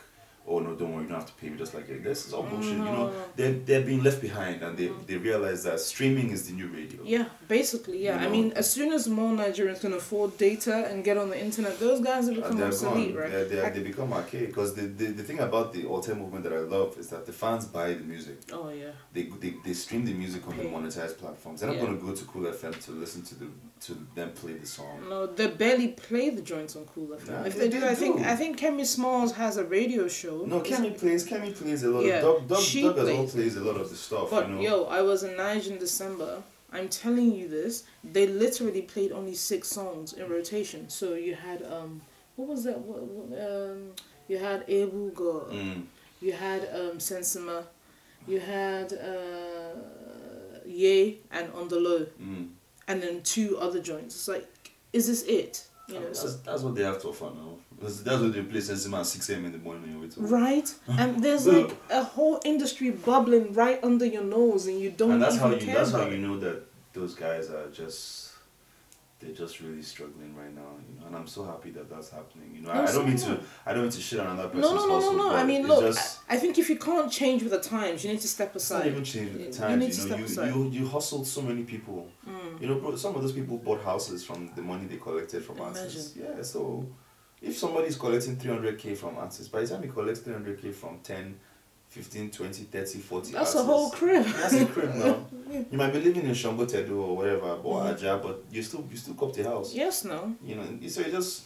"Oh no, don't worry, you don't have to pay me." Just like this is all bullshit. You know,
mm-hmm.
they're they're being left behind, and they they realize that streaming is the new radio.
yeah, basically, yeah.
You
I mean, as soon as more Nigerians can afford data and get on the internet, those guys have
And
become obsolete,
gone.
right?
They're, they're, they become archaic because the, the, the thing about the Alte movement that I love is that the fans buy the music.
oh yeah.
They, they, they stream the music on the monetized platforms. They're not
Yeah.
going to go to Cool FM to listen to the to them play the song.
No, they barely play the joints on Cool FM.
Nah,
if
they-
they, do,
they
I think
do.
I think Kemi Smalls has a radio show.
No, Kemi plays. Kemi plays a lot
Yeah,
of. Doug, Doug,
she
Doug well
plays.
plays a lot of the stuff.
But
you know.
yo, I was in Niger in December. I'm telling you this. They literally played only six songs in rotation. So you had um, what was that? What, what, um, you had Ebu Go.
Mm.
you had um, Sensima, you had uh, Ye and On the Low,
Mm.
And then two other joints. It's like, is this it? You know,
that's,
so,
that's what they have to offer now. That's, that's what they play Sensima at 6 a.m. in the morning
right? And there's like a whole industry bubbling right under your nose, and you don't
and that's
even
how you that's how you know that those guys are just they're just really struggling right now you know and i'm so happy that that's happening you know
No,
I, I don't mean to i don't mean to shit on another
No,
person's
no, no, no,
hustle,
no. I mean, look,
just
I think if you can't change with the times, you need to step
it's not
aside.
even changed with
You-
the
you
times
need to
you, know
step
you,
aside.
you you hustled so many people
Mm.
you know bro, some of those people bought houses from the money they collected from artists yeah so if somebody's collecting 300k from artists by the time he collects 300k from 10 15 20 30 40
That's a whole crib.
that's a crib now you might be living in Shambo Tedo or whatever but
Mhm.
Aja, but you still you still cop the house
Yes, no.
you know so it just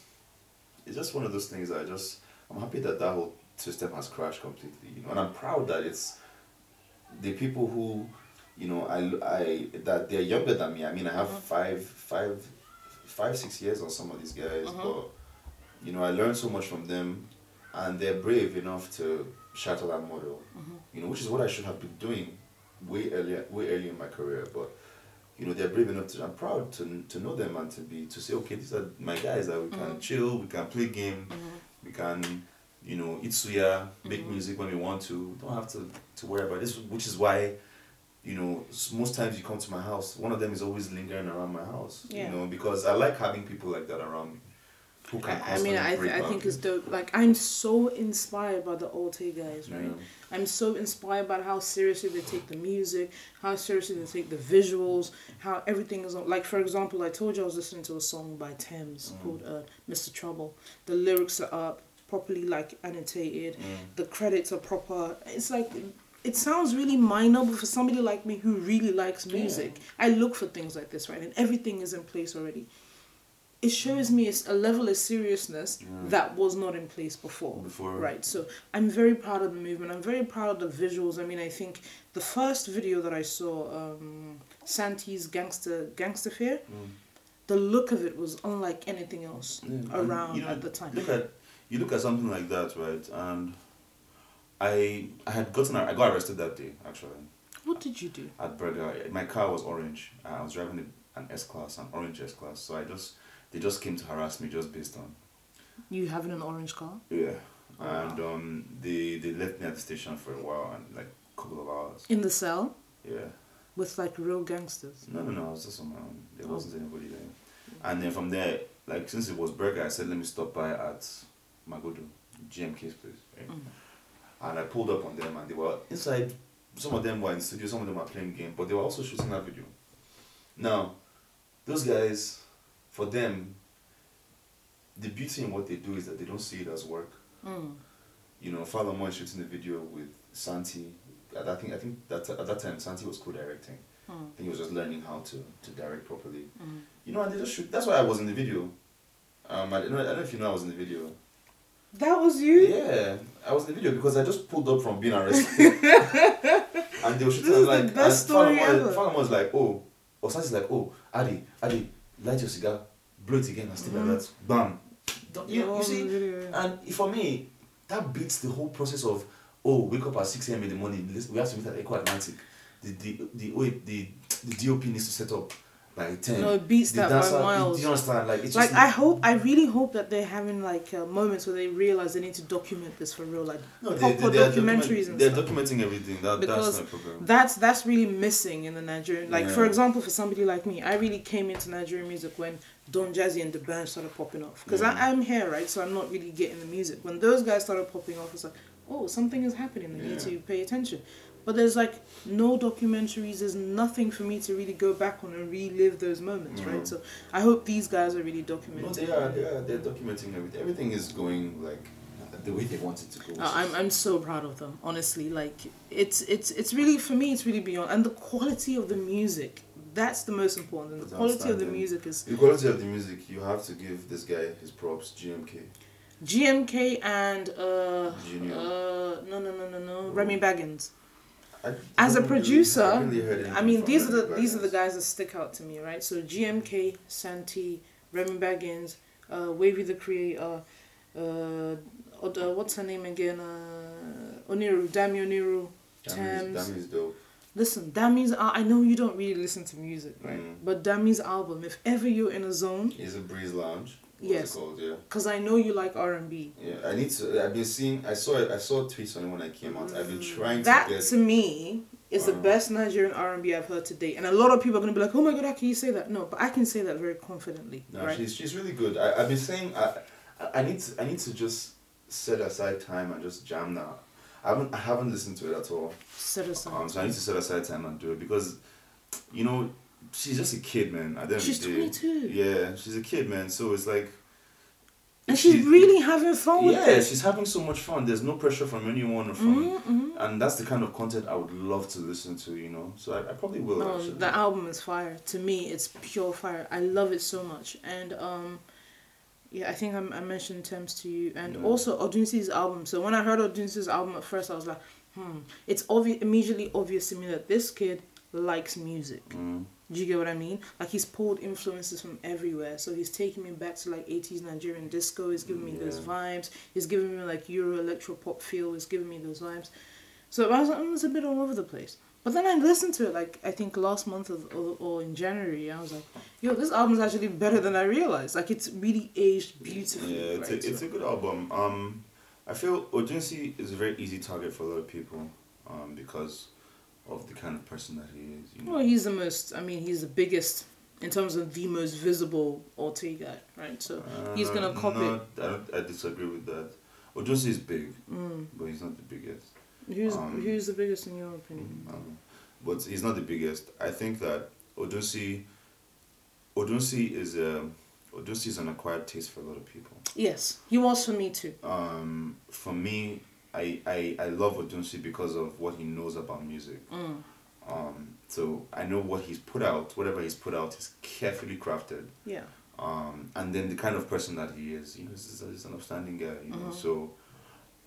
it's just one of those things that I just I'm happy that that whole system has crashed completely you know and I'm proud that it's the people who you know I I that they're younger than me I mean I have
Mhm.
five five five six years on some of these guys
Mhm.
but you know I learned so much from them and they're brave enough to shatter that model
Mhm.
you know which is what I should have been doing way earlier way earlier in my career but you know they're brave enough to i'm proud to to know them and to be to say okay these are my guys that we can
Mhm.
chill we can play game
Mhm.
we can you know eat suya make
Mhm.
music when we want to don't have to to worry about this which is why you know most times you come to my house one of them is always lingering around my house
Yeah.
you know because i like having people like that around me who can
I, mean, I, th- I think it's dope. Like, I'm so inspired by the Alte guys, right?
Yeah.
I'm so inspired by how seriously they take the music, how seriously they take the visuals, how everything is on. Like, for example, I told you I was listening to a song by Tems
Mm.
called uh, Mr. Trouble. The lyrics are up, properly, like, annotated.
Mm.
The credits are proper. It's like. It sounds really minor, but for somebody like me who really likes music, I look for things like this, right? And everything is in place already. It shows me a level of seriousness
Yeah.
that was not in place before.
before
Right, so I'm very proud of the movement. I'm very proud of the visuals. I mean, I think the first video that I saw, um, Santi's Gangster Gangster Fear,
Mm.
the look of it was unlike anything else
Yeah, and,
around
you know,
at the time.
Look at you look at something like that, right? And I I had gotten I got arrested that day actually
What did you do?
at Berger. My car was orange. I was driving an S class, an orange S class. So I just they just came to harass me just based on
You having an orange car?
yeah.
Oh,
And um, they they left me at the station for a while and like a couple of hours.
In the cell
Yeah.
with like real gangsters.
No, no, no. I was just on my own. There
Oh.
wasn't anybody there. And then from there, like since it was Berger, I said let me stop by at Magodo, GMK's place. Right?
Mm.
And I pulled up on them and they were inside. Some of them were in the studio, some of them were playing game, but they were also shooting that video. Now, those guys, for them, the beauty in what they do is that they don't see it as work.
Mm.
You know, Father Moy shooting the video with Santi. At that thing, I think that at that time Santi was co-directing. I
Mm.
think he was just learning how to, to direct properly.
Mm.
You know, and they just shoot. That's why I was in the video. Um, I don't, know, I don't know if you know I was in the video.
That was you?
Yeah, I was in the video because I just pulled up from being arrested. and they were shooting
This is
like,
the best
and Father Moy-
ever.
Father Moy was like, oh, or Santi's like, oh, Adey, Adey, light your cigar, blow it again and stuff
Mhm.
like that. Bam. Don't- You, you see, and for me, that beats the whole process of oh, wake up at six a.m. in the morning. We have to meet at Eko Atlantic. The the the wait the the DOP needs to set up by ten.
No, it beats that by miles.
Do you understand? Like it's
Like
just
I hope, I really hope that they're having like uh, moments where they realize they need to document this for real, like
no, they,
proper
they, they're
documentaries
document-
and
They're
stuff.
documenting everything. That
Because
that's.
That's that's really missing in the Nigerian. Like for example, for somebody like me, I really came into Nigerian music when Don Jazzy and the band started popping off. Because
Yeah.
I'm here, right? So I'm not really getting the music. When those guys started popping off, it's like, oh, something is happening. I need to pay attention. But there's like no documentaries. There's nothing for me to really go back on and relive those moments, right?
Mhm.
So I hope these guys are really
No,
documenting.
they are. They are. They're documenting everything. Everything is going like the way they want it to go.
Uh, I'm I'm so proud of them. Honestly, like it's it's it's really for me. It's really beyond and the quality of the music. That's the most important. And the quality of the music is
the quality of the music, you have to give this guy his props. GMK.
GMK and uh,
Junior.
uh no no no no no Remy Baggins.
I
As a
really-
producer,
I, really
I mean these are the
Remy
these are the guys that stick out to me, right? So GMK, Santi, Remy Baggins, uh, Wavy the Creator, uh, Oda, what's her name again? Uh, Oniru, Dami Oniru, Tems.
means dope.
Listen, Dami's. I know you don't really listen to music, right?
Mm.
But Dami's album, if ever you're in a zone,
Is it Bri's Lounge?
Yes.
called? Yeah.
because I know you like R and B.
Yeah, I need to. I've been seeing. I saw. I saw tweets on it when I came out. I've been trying
That
to get.
to me is the
Uh-huh.
best Nigerian R and B I've heard to date, and a lot of people are gonna be like, "Oh my god, how can you say that?" No, but I can say that very confidently,
No,
right?
she's she's really good. I I've been saying. I I- I need to. I need to just set aside time and just jam now. I haven't. I haven't listened to it at all.
Set aside.
Um, so I need to set aside time and do it because, you know, she's just a kid, man. I don't.
She's 22.
Yeah, she's a kid, man. So it's like.
and she's
she-
really having fun with
it.
Yeah,
she's having so much fun. There's no pressure from anyone or from,
Mhm,
and that's the kind of content I would love to listen to. You know, so I, I probably will
No,
actually.
the album is fire. To me, it's pure fire. I love it so much. And um, yeah, I think I, I mentioned Tems to you, and
Yeah.
also Odunsi's album. So when I heard Odunsi's album at first, I was like, hmm, it's obvious, immediately obvious to me that this kid likes music.
Mm.
Do you get what I mean? Like he's pulled influences from everywhere. So he's taking me back to like 80s Nigerian disco. He's giving me those vibes. He's giving me like Euro electro pop feel. He's giving me those vibes. So I was like, mm, it's a bit all over the place. But then I listened to it like I think last month or, or, or in January. I was like, yo, this album's actually better than I realized. Like it's really aged beautifully.
Yeah, it's,
right?
a, it's a good album. Um, I feel Odunsi is a very easy target for a lot of people, um, because of the kind of person that he is. You know.
Well, he's the most. I mean, he's the biggest in terms of the most visible Alte guy, right? So he's
Uh,
gonna copy.
no, I don't. I disagree with that. Odunsi is big,
Mm.
but he's not the biggest.
Who's
Um,
who's the biggest in your opinion?
Um, but he's not the biggest. I think that Odunsi, Odunsi is a, Odunsi is an acquired taste for a lot of people.
Yes, he was for me too.
Um, for me, I, I, I love Odunsi because of what he knows about music.
Mm.
Um, so I know what he's put out, whatever he's put out is carefully crafted.
Yeah.
Um, and then the kind of person that he is, you know, he's, he's an upstanding guy, you know,
Mhm.
so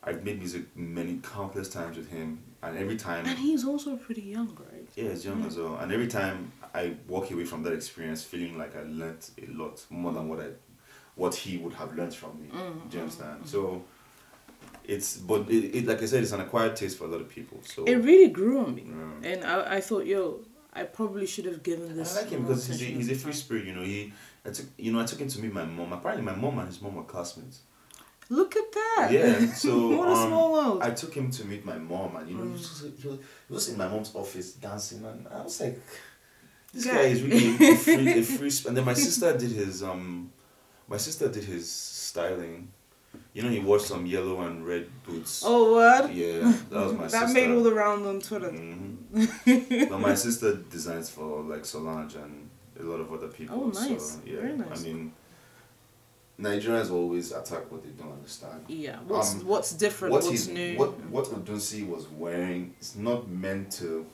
I've made music many, countless times with him, and every time,
And he's also pretty young, right?
yeah, he's young
Yeah.
as well, and every time I walk away from that experience feeling like I learnt a lot more than what I, what he would have learnt from me,
Mm,
do you
mm,
understand?
mm.
So, it's, but it, it, like I said, it's an acquired taste for a lot of people, so.
It really grew on me,
yeah.
and I, I thought, yo, I probably should have given this.
I like him because he's a, he's a free spirit, you know. He, I took, you know, I took him to meet my mom. Apparently, my mom and his mom were classmates.
Look at that.
Yeah, so
what a
um,
small world.
I took him to meet my mom, and you know, he,
Mm.
was just, he, was, he was in my mom's office dancing, and I was like, this
Guy.
guy is really a free, a free. sp- And then my sister did his um, my sister did his styling. You know, he wore some yellow and red boots.
oh, what?
Yeah, that was my
that
sister.
That made all the round on Twitter.
Mhm. but my sister designs for like Solange and a lot of other people.
Oh, nice.
So, yeah,
Very nice.
I mean, Nigerians always attack what they don't understand.
Yeah. What's
Um,
what's different?
what
what's new?
What what Odunsi was wearing is not meant to.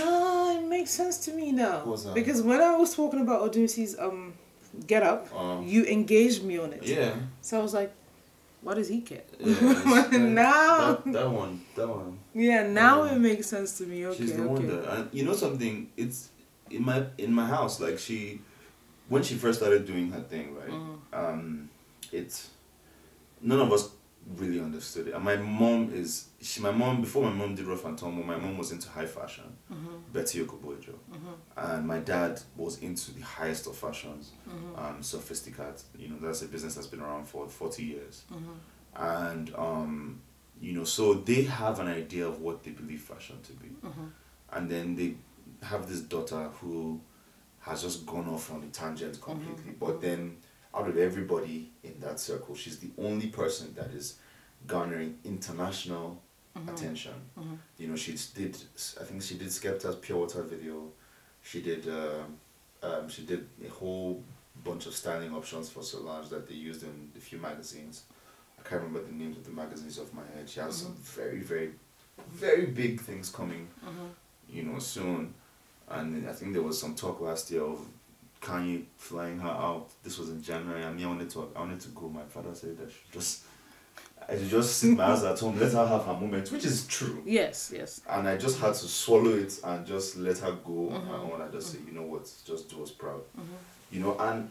Ah, it makes sense to me now.
What's that?
Because when I was talking about Odunsi's um get up,
Um,
you engaged me on it.
yeah.
So I was like, what does he care?
yeah
now,
that, that one, that one.
yeah, now it makes sense to me. Okay,
She's the
okay.
one that, and you know something. It's in my in my house. Like she, when she first started doing her thing, right?
Mm.
um, it's none of us really understood it. And my mom is she. My mom before my mom did rough and tumble. My mom was into high fashion,
Mhm,
Betty Okobojo,
mhm,
and my dad was into the highest of fashions,
mhm,
um, Sophisticat. You know that's a business that's been around for forty years,
mhm.
and um, you know so they have an idea of what they believe fashion to be,
Mhm.
and then they have this daughter who has just gone off on a tangent completely.
Mhm,
But then, out of everybody in that circle, she's the only person that is garnering international
Mhm.
attention.
Mhm.
You know, she did. I think she did Skepta's Pure Water video. She did. Uh, um, she did a whole bunch of styling options for Solange that they used in a few magazines. I can't remember the names of the magazines off my head. She has some very, very, very big things coming
Mhm.
you know, soon. And I think there was some talk last year of Kanye flying her out. This was in January. I mean, I wanted to, I wanted to go. My father said that she just, I should just sit my ass at home, let her have her moment, which is true.
Yes, yes.
And I just had to swallow it and just let her go on her
Mhm.
own and just say, you know what, just do us proud.
Mhm.
You know, and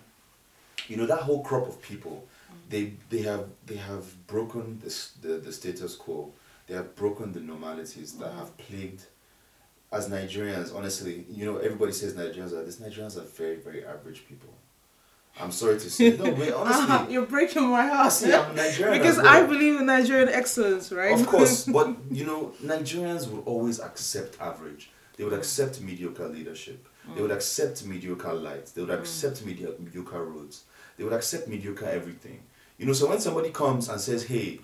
you know that whole crop of people. they they have they have broken this the the status quo. They have broken the normalities that have plagued as Nigerians. Honestly, you know everybody says Nigerians are this. Nigerians are very very average people. I'm sorry to say. No, wait, honestly.
Ah, you're breaking my heart.
See, I'm Nigerian
because
well.
I believe in Nigerian excellence, right?
Of course, but you know, Nigerians would always accept average. They would accept mediocre leadership. They would accept mediocre lights. They would accept media- mediocre roads. They would accept mediocre everything. You know, so when somebody comes and says, "Hey,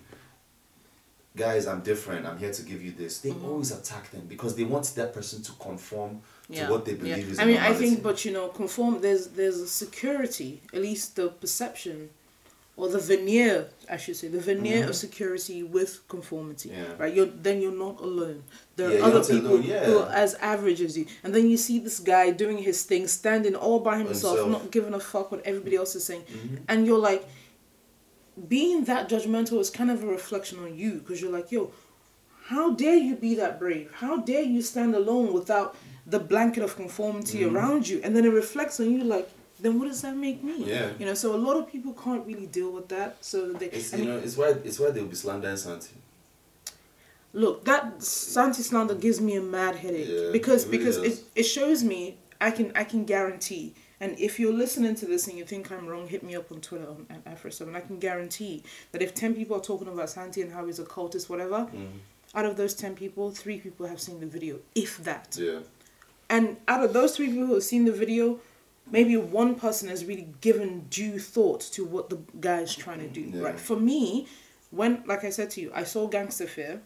guys, I'm different. I'm here to give you this," they always attack them because they want that person to conform to what they believe is.
I mean, I think, but you know, conform. There's there's a security, at least the perception, or the veneer, I should say, the veneer of security with conformity.
Mm-hmm. Yeah.
Right. You're then you're not alone. There
Yeah,
are other people
alone, yeah.
who are as average as you, and then you see this guy doing his thing, standing all by himself,
Himself.
not giving a fuck what everybody else is saying,
Mm-hmm.
and you're like, being that judgmental is kind of a reflection on you because you're like, yo, how dare you be that brave? How dare you stand alone without the blanket of conformity
Mm-hmm.
around you? And then it reflects on you like, then what does that make me?
Yeah.
You know, so a lot of people can't really deal with that. So they,
It's,
I
you
mean,
know, it's why it's why they'll be slandering Santi.
look, that Santi slander gives me a mad headache
Yeah,
because
it really
because
does.
it, it shows me I can I can guarantee. And if you're listening to this and you think I'm wrong, hit me up on Twitter on, at Afro7. I can guarantee that if 10 people are talking about Santi and how he's a cultist, whatever,
Mm.
out of those 10 people, three people have seen the video, if that.
Yeah.
And out of those three people who have seen the video, maybe one person has really given due thought to what the guy is trying to do.
Yeah.
Right. For me, when like I said to you, I saw Gangster Fear,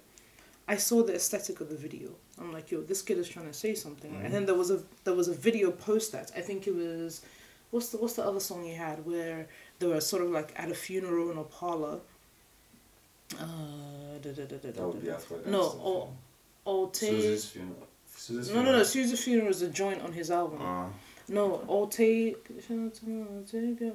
I saw the aesthetic of the video. I'm like, yo, this kid is trying to say something.
Mm-hmm.
And then there was a there was a video post that I think it was what's the what's the other song he had where they were sort of like at a funeral in a parlor. Uh, da, da, da, da,
That would be after.
No,
Gangster
o-
Susie's funeral. Susie's
No, no, no. Susie's funeral is a joint on his album.
Uh,
No, Ote.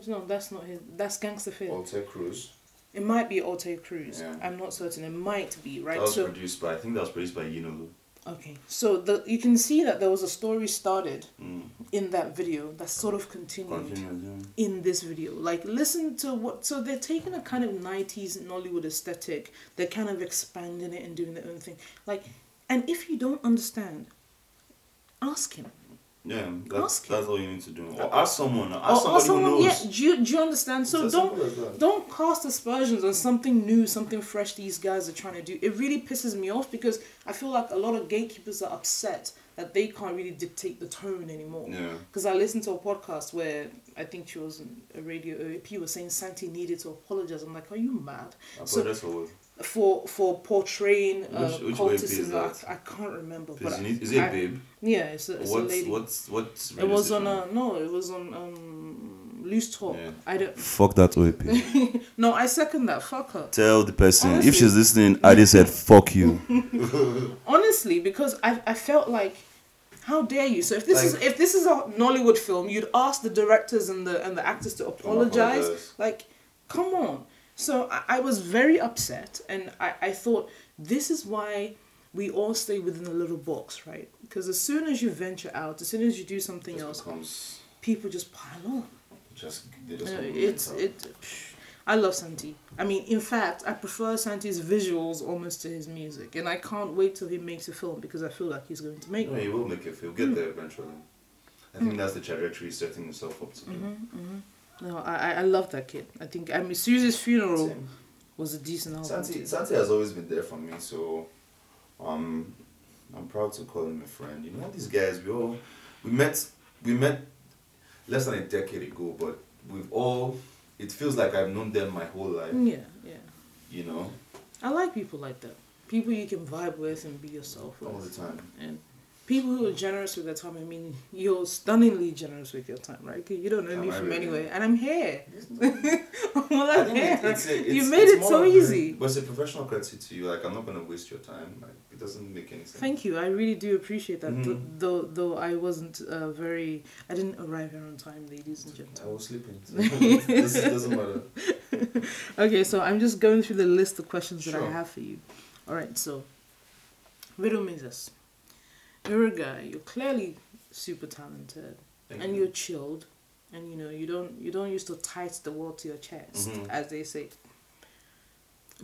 No, that's not his. That's Gangster Fear.
Alte Cruise.
It might be Alte Cruise.
Yeah.
I'm not certain. It might be right.
That was
so
produced by I think that was produced by Yinolu.
Okay, so the you can see that there was a story started
Mm.
in that video that sort of continued
Continue.
in this video. Like, listen to what. So they're taking a kind of 90s Nollywood aesthetic, they're kind of expanding it and doing their own thing. Like, and if you don't understand, ask him.
Yeah, um, that's,
Ask
that's all you need to do. Or ask someone. Ask
Or, or
somebody
someone,
who
yeah, do you, do you understand? So
It's
don't
simple as that.
don't cast aspersions on something new, something fresh these guys are trying to do. It really pisses me off because I feel like a lot of gatekeepers are upset that they can't really dictate the tone anymore.
Yeah.
Because I listened to a podcast where I think she was in a radio OAP was saying Santi needed to apologize. I'm like, are you mad? So
Apologize for what?
For for portraying uh,
Which- which
cultists
OAP is that?
I can't remember.
Please,
but
you need, is it
I-
Babe?
Yeah, it's a, it's a
What's,
lady.
what's, what's
it was on a no. It was on um loose talk.
Yeah.
I don't.
Fuck that OAP.
No, I second that. Fuck her.
Tell the person
Honestly.
if she's listening. I just said fuck you.
Honestly, because I I felt like, how dare you? So if this is if this is a Nollywood film, you'd ask the directors and the and the actors to apologize.
apologize.
Like, come on. So I, I was very upset, and I I thought this is why we all stay within a little box, right? Because as soon as you venture out, as soon as you do something
Just
else, um,
becomes
people just pile on.
just they just
Uh, it's it. I love Santi. I mean, in fact, I prefer Santi's visuals almost to his music, and I can't wait till he makes a film because I feel like he's going to make
No,
one.
he will make it. He'll get hmm. there eventually. I think hmm. that's the trajectory he's setting himself up to do.
No, I I- love that kid. I think I mean Susie's funeral
Same.
was a decent album.
Santi, Santi has always been there for me, so um, I'm proud to call him a friend. You know, these guys, we all we met we met less than a decade ago, but we've all. It feels like I've known them my whole life.
Yeah, yeah.
You know,
I like people like that. People you can vibe with and be yourself with.
all the time.
And people who are generous with their time. I mean, you're stunningly generous with your time, right? You don't know
Am
me from
really?
anywhere, and I'm here. well, I'm here.
it- it's a-
you made
it's
it so easy.
But it's a professional courtesy to you. Like I'm not gonna waste your time. Like it doesn't make any sense.
Thank you. I really do appreciate that. Th-
Mhm.
though, though I wasn't uh, very, I didn't arrive here on time, ladies and gentlemen.
I was sleeping. So this doesn't matter.
Okay, so I'm just going through the list of questions that I have for you. All right, so riddle me this: You're a guy. You're clearly super talented,
Thank
and
you.
you're chilled. and you know you don't you don't used to tight the world to your chest,
Mhm.
as they say.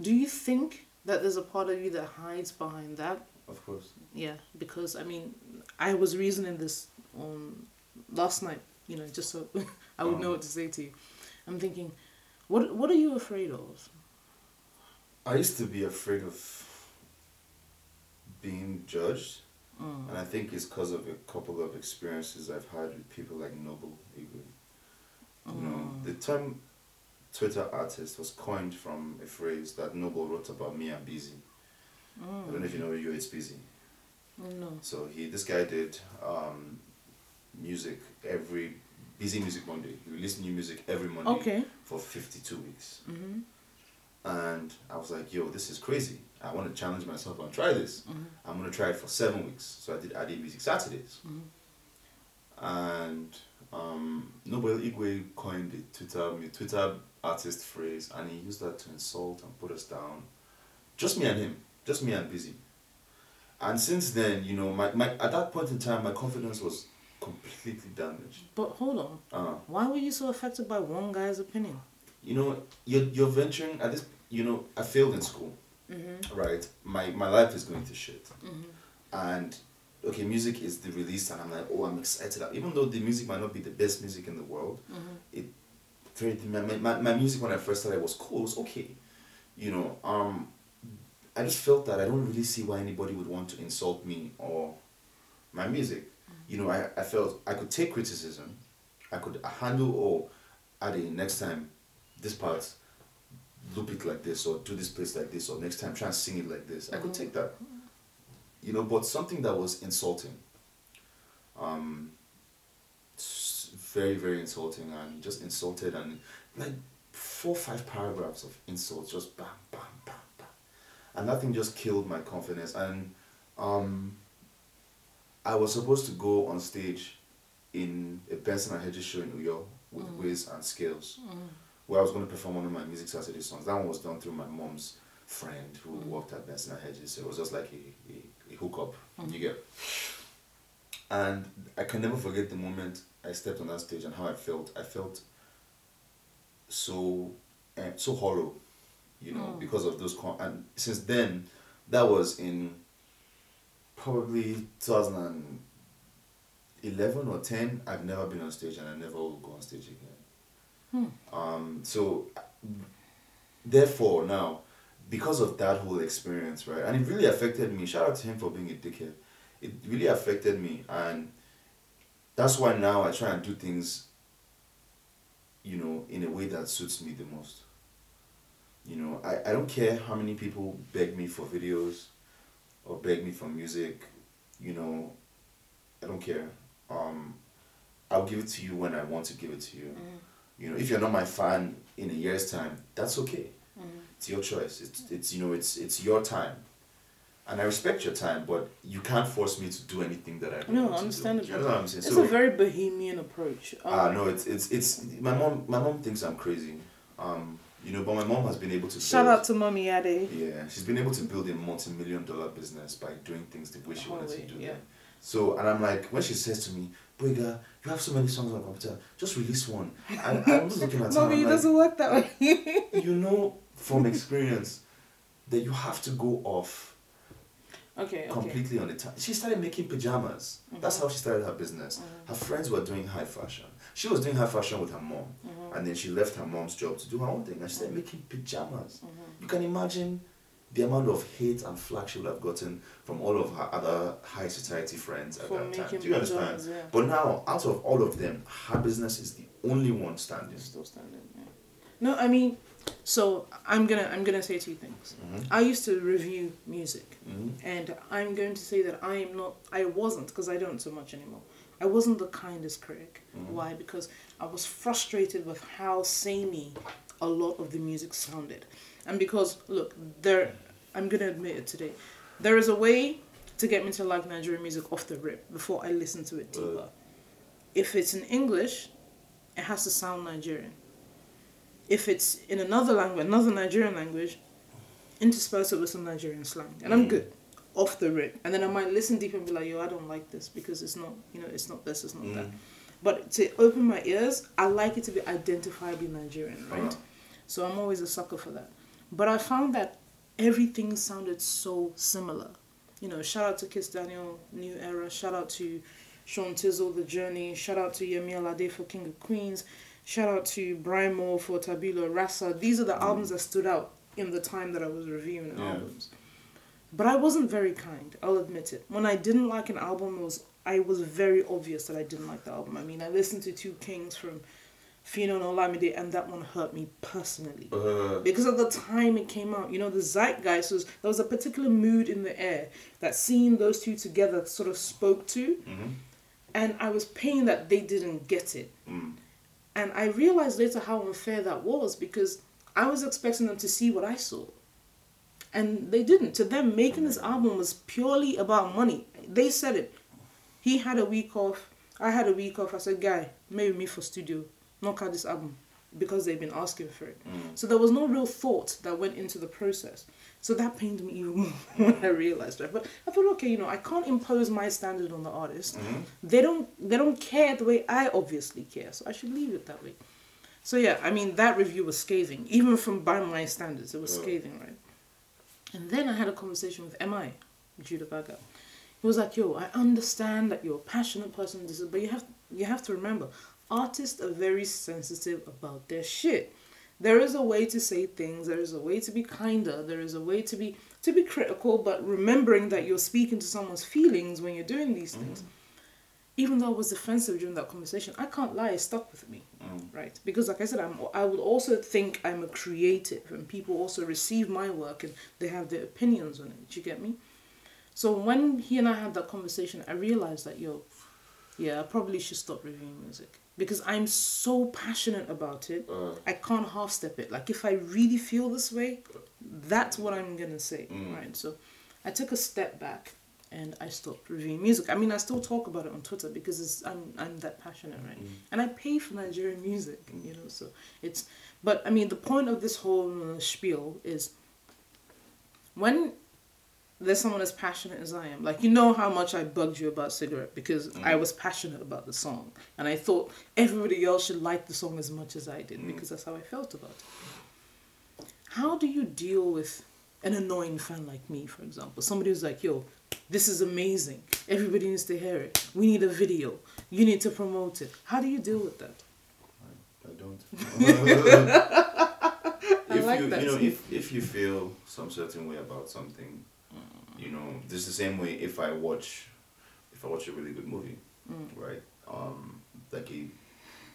Do you think that there's a part of you that hides behind that?
Of course.
Yeah, because I mean, I was reasoning this on last night. You know, just so I would know
Oh.
what to say to you. I'm thinking, what what are you afraid of?
I used to be afraid of being judged,
Mm.
and I think it's because of a couple of experiences I've had with people like Noble Igwe. You know,
Mm.
the term Twitter artist was coined from a phrase that Noble wrote about me and Busy. I don't know if you know you, it's Busy.
Mm, No.
So he, this guy did um, music every Busy Music Monday. He released new music every Monday
Okay.
for fifty two weeks.
Mm-hmm.
And I was like, yo, this is crazy. I want to challenge myself and try this.
Mm-hmm.
I'm gonna try it for seven weeks. So I did I did music Saturdays.
Mhm.
And um, Noble Igwe coined the Twitter Twitter artist phrase, and he used that to insult and put us down. Just me and him, just me and Busy. And since then, you know, my, my at that point in time, my confidence was completely damaged.
But hold on.
Uh,
Why were you so affected by one guy's opinion?
you know, you're, you're venturing at this. You know, I failed in school.
Mm-hmm.
right? My my life is going to shit.
Mm-hmm.
And okay, music is the release, and I'm like, oh, I'm excited. Even though the music might not be the best music in the world,
Mm-hmm.
it my, my, my music when I first started was cool. It was okay, you know. Um, I just felt that I don't really see why anybody would want to insult me or my music. You know, I, I felt I could take criticism, I could handle or add next time this part loop it like this or do this place like this or next time try and sing it like this. I could take that. You know, but something that was insulting. Um very, very insulting and just insulted and like four five paragraphs of insults just bam bam bam bam. And that thing just killed my confidence and um I was supposed to go on stage in a Benson and Hedges show in New York with
Mm.
Wiz and Skales
Mm-hmm.
Where I was going to perform one of my Music Saturday songs. That one was done through my mom's friend who
Mm.
worked at Benson Hedges. So it was just like a, a, a hookup.
Mm.
You get. And I can never forget the moment I stepped on that stage and how I felt. I felt so uh, so hollow, you know,
Mm.
because of those. Con- and since then, that was in probably 2011 or 10. I've never been on stage and I never will go on stage again.
Hmm.
Um, so, therefore, now, because of that whole experience, right, and it really affected me. Shout out to him for being a dickhead. It really affected me, and that's why now I try and do things, you know, in a way that suits me the most. You know, I, I don't care how many people beg me for videos or beg me for music, you know, I don't care. Um, I'll give it to you when I want to give it to you.
Mm-hmm.
You know, if you're not my fan in a year's time, that's okay.
Mm-hmm.
It's your choice. It's it's you know it's it's your time, and I respect your time, but you can't force me to do anything that I don't
No,
want to do. You know what I'm saying?
It's
So
a very bohemian approach. Um,
ah no, it's it's it's my mom. My mom thinks I'm crazy. Um, you know, but my mom has been able to.
Shout
build-
out to Mommy Adey.
Yeah, she's been able to build a multi-million dollar business by doing things the way she wanted to do
yeah.
them. So, and I'm like, when she says to me, Boyga, you have so many songs on the computer, just release one. And I'm just looking at
Mommy, it
like,
doesn't work that way.
you know from experience that you have to go off
okay, okay.
completely on the time. She started making pajamas. That's
Mhm.
how she started her business.
Mhm.
Her friends were doing high fashion. She was doing high fashion with her mom.
Mhm.
And then she left her mom's job to do her own thing. And she started making pajamas.
Mhm.
You can imagine the amount of hate and flack she would have gotten from all of her other high society friends at
For
that time. Do you understand?
pajamas, yeah.
But now, out of all of them, her business is the only one standing.
Still standing. Yeah. No, I mean, so I'm gonna I'm gonna say two things.
Mhm.
I used to review music,
Mhm.
and I'm going to say that I am not. I wasn't because I don't so much anymore. I wasn't the kindest critic.
Mhm.
Why? Because I was frustrated with how samey a lot of the music sounded, and because look, there, I'm gonna admit it today. There is a way to get me to like Nigerian music off the rip before I listen to it deeper. If it's in English, it has to sound Nigerian. If it's in another language, another Nigerian language, intersperse it with some Nigerian slang, and I'm
Mm.
good off the rip. And then I might listen deep and be like, "Yo, I don't like this because it's not, you know, it's not this, it's not that."
Mhm.
But to open my ears, I like it to be identifiably Nigerian, right?
Uh-huh.
So I'm always a sucker for that. But I found that everything sounded so similar. You know, shout out to Kiss Daniel, New Era. Shout out to Sean Tizzle, The Journey. Shout out to Yemi Alade for King of Queens. Shout out to Brymo for Tabula Rasa. These are the mm. albums that stood out in the time that I was reviewing
Yeah.
albums. But I wasn't very kind. I'll admit it. When I didn't like an album, it was I was very obvious that I didn't like the album. I mean, I listened to Two Kings from Phyno and Olamide, and that one hurt me personally
Uh,
because at the time it came out, you know, the zeitgeist was there was a particular mood in the air that seeing those two together sort of spoke to,
mhm.
and I was pained that they didn't get it.
Mm.
And I realized later how unfair that was because I was expecting them to see what I saw. And they didn't. To them, making this album was purely about money. They said it. He had a week off. I had a week off. I said, Guy, maybe me for studio. Knock out this album. Because they've been asking for it.
Mm.
So there was no real thought that went into the process. So that pained me even more when I realized that. But I thought, okay, you know, I can't impose my standard on the artist.
Mhm.
They don't they don't care the way I obviously care, so I should leave it that way. So yeah, I mean that review was scathing, even from by my standards, it was
Yeah.
scathing, right? And then I had a conversation with Mi, Jude Abaga. He was like, "Yo, I understand that you're a passionate person, this is- but you have you have to remember, artists are very sensitive about their shit. There is a way to say things. There is a way to be kinder. There is a way to be to be critical, but remembering that you're speaking to someone's feelings when you're doing these things. Even though I was defensive during that conversation, I can't lie. It stuck with me,
Mm.
right? Because, like I said, I'm. I would also think I'm a creative, and people also receive my work and they have their opinions on it. Do you get me? So when he and I had that conversation, I realized that yo, yeah, I probably should stop reviewing music because I'm so passionate about it.
Uh,
I can't half step it. Like if I really feel this way, that's what I'm gonna say,
Mm.
right? So I took a step back and I stopped reviewing music. I mean, I still talk about it on Twitter because it's, I'm I'm that passionate, right?
Mm.
And I pay for Nigerian music, you know. So it's, but I mean, the point of this whole uh, spiel is when there's someone as passionate as I am. Like you know how much I bugged you about cigarette because I
Mm.
was passionate about the song and I thought everybody else should like the song as much as I did
Mm.
because that's how I felt about it. How do you deal with an annoying fan like me, for example? Somebody who's like, yo, this is amazing. Everybody needs to hear it. We need a video. You need to promote it. How do you deal with that?
I don't.
I
if
like
you,
that.
you know, if if you feel some certain way about something, you know, this is the same way. If I watch, if I watch a really good movie,
Mm.
right? Um, like a,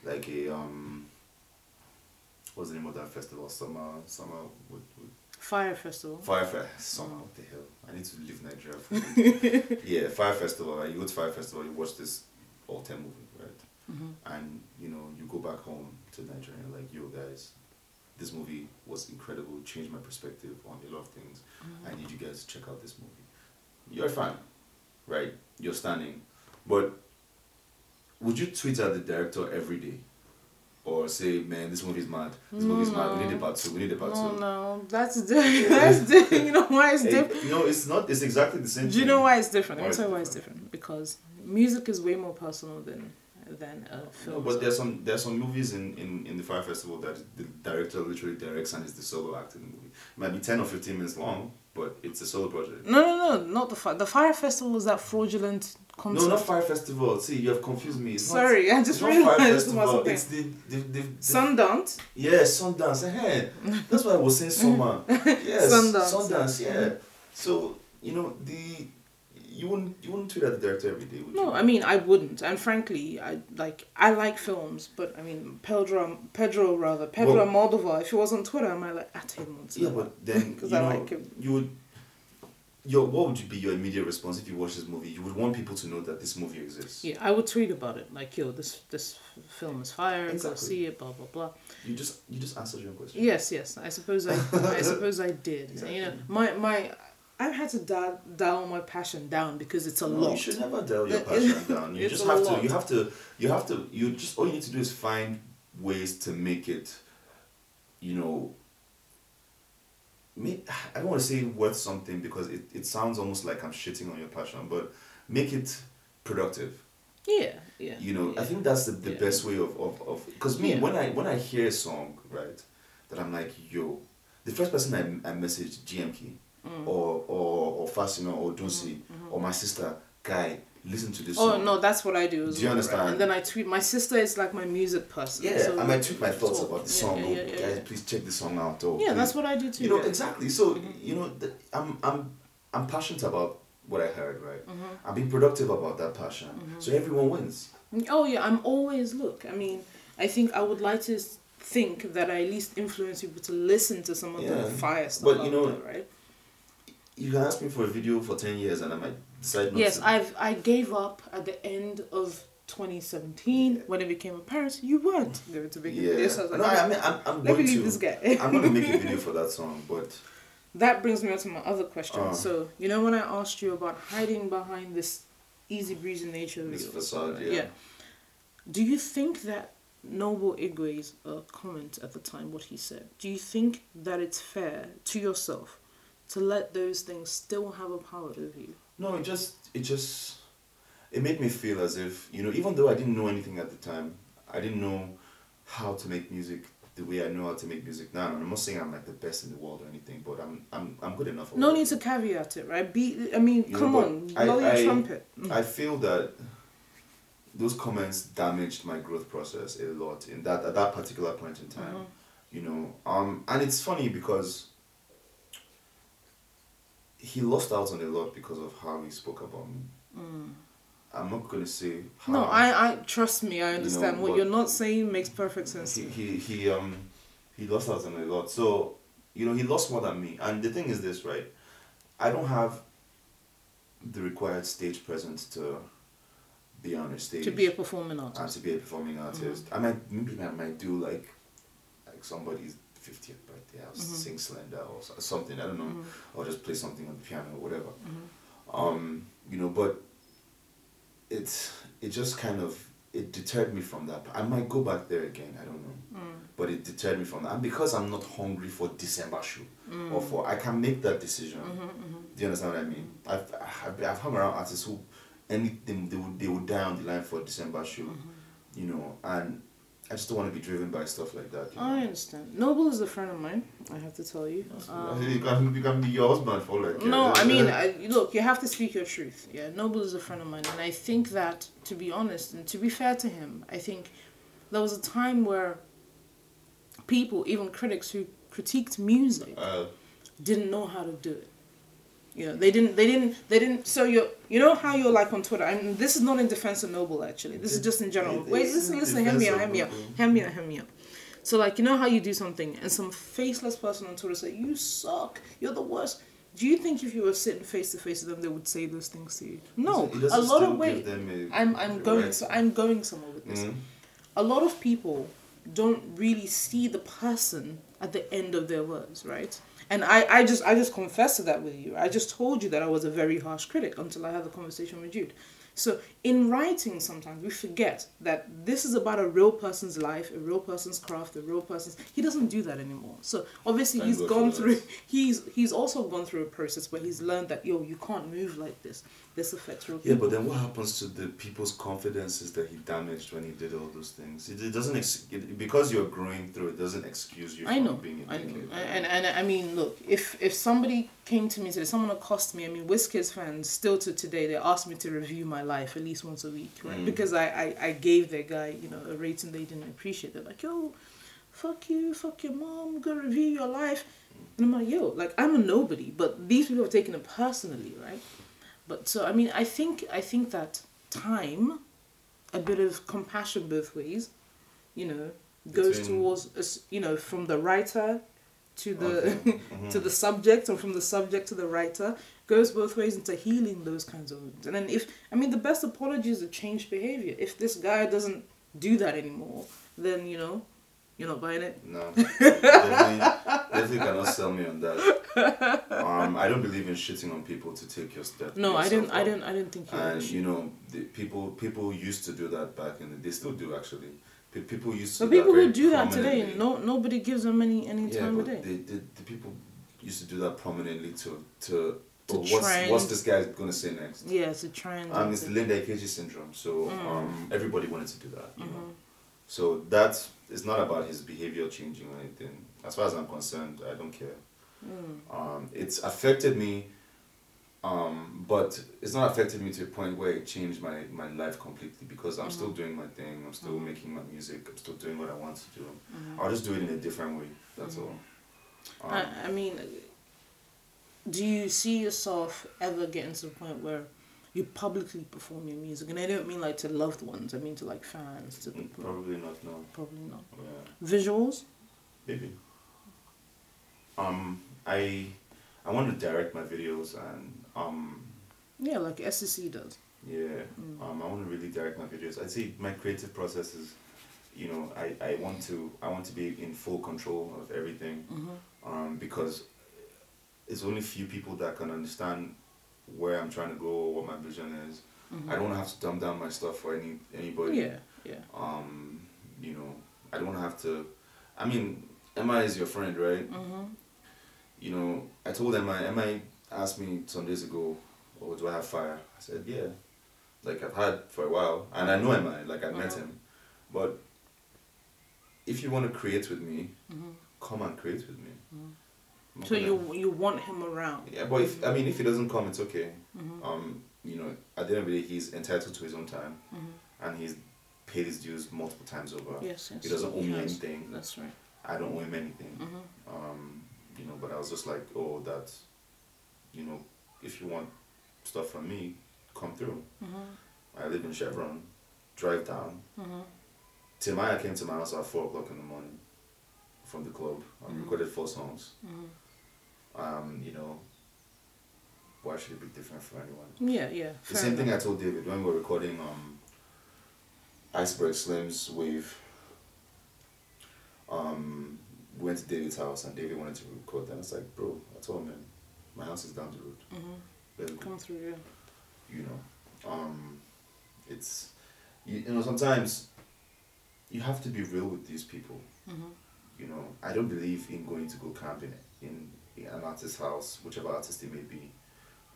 like a um. What's the name of that festival? Summer, summer with, with
Fire Festival.
Fire Fest. Summer. What the hell? I need to leave Nigeria. For yeah, Fire Festival. Right? You go to Fire Festival. You watch this all time movie, right?
Mhm.
and you know you go back home to Nigeria like yo guys this movie was incredible changed my perspective on a lot of things I mm. need you guys to check out this movie you're a fan right you're standing but would you tweet at the director every day or say man this movie is mad this movie is mad we need a part two we need a part
No,
two
no, that's different. That's different. You know why it's different?
you know it's not it's exactly the same
Do you
thing.
know why it's different? Let me tell you why it's different. Because music is way more personal than than a film.
No, but there's some there's some movies in, in, in the Fire Festival that the director literally directs and is the solo act in the movie. It might be ten or fifteen minutes long, but it's a solo project.
no, no, no, not the fire. The fire festival was that fraudulent concert.
No, not Fire Festival. See, you have confused me. It's
Sorry, I just
it's not Fire
realized
Festival. It's the, the, the, the
Sundance.
yeah Sundance. eh, That's why I was saying summer. Yes,
Sundance.
Sundance. Yeah. So you know the you wouldn't you wouldn't tweet at the director every day, would you?
No, I mean I wouldn't, and frankly, I like I like films, but I mean Pedro, Pedro rather Pedro
Well-
Almodovar. If he was on Twitter, I might like at him on
Yeah, but then you
'Cause
know
I like him.
you would. Your what would you be your immediate response if you watch this movie? You would want people to know that this movie exists.
Yeah, I would tweet about it like, "Yo, this this film is fire. Go
Exactly.
see it." Blah blah blah.
You just you just answered your question.
Yes, yes. I suppose I, I suppose I did. You know, my my, I've had to dial, dial my passion down because it's a
No,
lot.
you should never dial your passion down. You just have
lot.
to. You have to. You have to. You just all you need to do is find ways to make it. You know. Make, I don't want to say worth something because it, it sounds almost like I'm shitting on your passion, but make it productive.
Yeah, yeah.
You know,
yeah.
I think that's the, the
Yeah.
best way of of of because me
Yeah.
when I when I hear a song right that I'm like yo, the first person I I message GMK
Mm.
or or or Fasino or Dunsi or my sister guy listen to this
Mm-hmm. Oh
song.
no, that's what I do.
Do you
well, right?
understand?
And then I tweet. My sister is like my music person.
Yeah,
so
I might tweet my thoughts
talk.
about the
Yeah,
song.
Yeah,
oh,
yeah, yeah,
guys, please check this song out. Or
Yeah,
please-
that's what I do too.
you know.
Mm-hmm.
exactly. So you know, the, I'm I'm I'm passionate about what I heard. Right,
Mm-hmm.
I'm being productive about that passion. So everyone wins.
Oh yeah, I'm always look. I mean, I think I would like to think that I at least influence people to listen to some of
Yeah.
the fire stuff.
But, you know,
there, right?
You can ask me for a video for ten years, and I might decide not
Yes,
to.
I've I gave up at the end of 2017 when it became apparent you weren't going to make a
yeah.
video. So I was like,
no, I mean, I'm, I'm
let
going
me leave
to.
this guy.
I'm gonna make a video for that song, but
That brings me on to my other question.
Uh.
so you know when I asked you about hiding behind this easy breezy nature of
this facade, yeah.
yeah. Do you think that Noble Igwe's uh, comment at the time, what he said, do you think that it's fair to yourself to let those things still have a power over you?
No, it just it just it made me feel as if you know, even though I didn't know anything at the time, I didn't know how to make music the way I know how to make music now. And I'm not saying I'm like the best in the world or anything, but I'm I'm I'm good enough.
No need to caveat it, right? Be, I mean,
You
come
but
on,
I-
blow your
I-
trumpet.
I feel that those comments damaged my growth process a lot in that at that particular point in time.
Mhm.
You know, um, and it's funny because he lost out on a lot because of how he spoke about me. I'm not gonna say how.
Mm. No, I, I trust me. I
know,
understand what you're not saying makes perfect sense.
he, he he um he lost out on a lot. So you know he lost more than me. And the thing is this, right? I don't have the required stage presence to be on a stage
To be a performing artist.
and to be a performing artist. I might maybe I might do like like somebody's fiftieth birthday. I'll mm-hmm. sing Slender or something. I don't know, mm-hmm. or just play something on the piano or whatever. Mm-hmm. Um, you know, but it's it just kind of it deterred me from that. I might go back there again. I don't know, mm. but it deterred me from that. And because I'm not hungry for December show mm. or for I can make that decision. Do you understand what I mean? I've I've, I've hung around artists who anything they would they would die on the line for December show, you know, and I just don't want to be driven by stuff like that. You know?
I understand. Noble is a friend of mine. I have to tell you. Um,
you can you can be your husband for like
No, I mean, I, look, you have to speak your truth. Yeah, Noble is a friend of mine, and I think that, to be honest and to be fair to him, I think there was a time where people, even critics who critiqued music,
uh,
didn't know how to do it. You know, they didn't, they didn't, they didn't. So you, you know how you're like on Twitter. I mean, this is not in defense of Noble actually. This is just in general. Wait, listen, listen, hear me out, hear me out, hear me out, hear me out. So like, you know how you do something, and some faceless person on Twitter say, "You suck. You're the worst." Do you think if you were sitting face to face with them, they would say those things to you? No, a lot of
them a-
I'm I'm going
right.
so I'm going somewhere with this.
Mhm.
A lot of people don't really see the person at the end of their words, right? And I, I just I just confessed to that with you. I just told you that I was a very harsh critic until I had the conversation with Jude. So in writing sometimes we forget that this is about a real person's life, a real person's craft, a real person's he doesn't do that anymore. So obviously
Thank
he's gone through he's he's also gone through a process where he's learned that yo, you can't move like this. This affects real
Yeah, but then what happens to the people's confidences that he damaged when he did all those things? It, it doesn't ex- it, because you're growing through it doesn't excuse you
I
from
know,
being a
I know,
dickhead.
and, and I mean, look, if if somebody came to me today, someone accosted me. I mean, Wizkid's fans still to today, they ask me to review my life at least once a week, right?
Mm.
Because I, I I gave their guy, you know, a rating they didn't appreciate. They're like, yo, fuck you, fuck your mom, go review your life, and I'm like, yo, like I'm a nobody, but these people are taking it personally, right? But so I mean, I think I think that time, a bit of compassion both ways, you know, goes
Between-
towards us, you know, from the writer to the
Okay. Mm-hmm.
to the subject, and from the subject to the writer, goes both ways into healing those kinds of wounds. And then if I mean, the best apology is a changed behavior. If this guy doesn't do that anymore, then you know, you're not buying it.
No, definitely, definitely cannot sell me on that. Um, I don't believe in shitting on people to take your step.
No, I didn't. I didn't. I didn't think you.
And you know, the people people used to do that back in the. They still do actually. People used to.
But
do that
people who do that today, no nobody gives them any any
Yeah,
time
but
of day.
they, the the people used to do that prominently to to oh, what's, what's this guy gonna say next?
Yeah, it's a trend.
Um, it's the Linda Ikeji syndrome. So
Mm.
um, everybody wanted to do that. You know.
Mhm.
So that is not about his behavior changing or anything. As far as I'm concerned, I don't care.
Mm.
Um, it's affected me, um, but it's not affected me to a point where it changed my, my life completely because I'm still
Mhm.
doing my thing. I'm still
Mhm.
making my music. I'm still doing what I want to do.
Mhm.
I'll just do it in a different way. That's
Mhm.
all. Um,
I, I mean, do you see yourself ever getting to the point where you publicly perform your music? And I don't mean like to loved ones. I mean to like fans. To people.
probably not. No.
Probably not.
Yeah.
Visuals.
Maybe. Um, I I want to direct my videos and um,
Yeah, like SEC does.
yeah.
Mm.
Um, I want to really direct my videos. I'd say my creative process is, you know, I, I want to I want to be in full control of everything.
Mm-hmm.
Um, because it's only few people that can understand where I'm trying to go or what my vision is. I don't have to dumb down my stuff for any anybody.
Yeah, yeah.
Um, you know, I don't have to. I mean, Emma is your friend, right?
Mm-hmm.
You know, I told Emma. Emma asked me some days ago, "Oh, do I have fire?" I said, "Yeah." Like I've had for a while, and I know Emma. Like I met
Mhm.
him, but if you want to create with me,
Mm-hmm.
come and create with me. I'm
So
gonna-
you you want him around.
Yeah, but if I mean, if he doesn't come, it's okay.
Mm-hmm.
Um, you know, at the end of the day, he's entitled to his own time,
Mm-hmm.
and he's paid his dues multiple times over.
Yes, yes.
He doesn't owe me anything.
That's right.
I don't owe him anything.
Mm-hmm.
Um, you know, but I was just like, oh, that, you know, if you want stuff from me, come through.
Mm-hmm.
I live in Chevron, drive down.
Mm-hmm.
Timaya came to my house at four o'clock in the morning from the club. I
Mhm.
recorded four songs. Um, you know, why should it be different for anyone?
Yeah, yeah.
The same thing I told David when we were recording um, Iceberg Slim's Wave. Um, we went to David's house and David wanted to record that. I was like, bro, I told him, man, my house is down the road.
Mm-hmm. Come through, yeah.
You know, um, it's, you, you know, sometimes you have to be real with these people.
Mm-hmm.
You know, I don't believe in going to go camping in, in an artist's house, whichever artist it may be,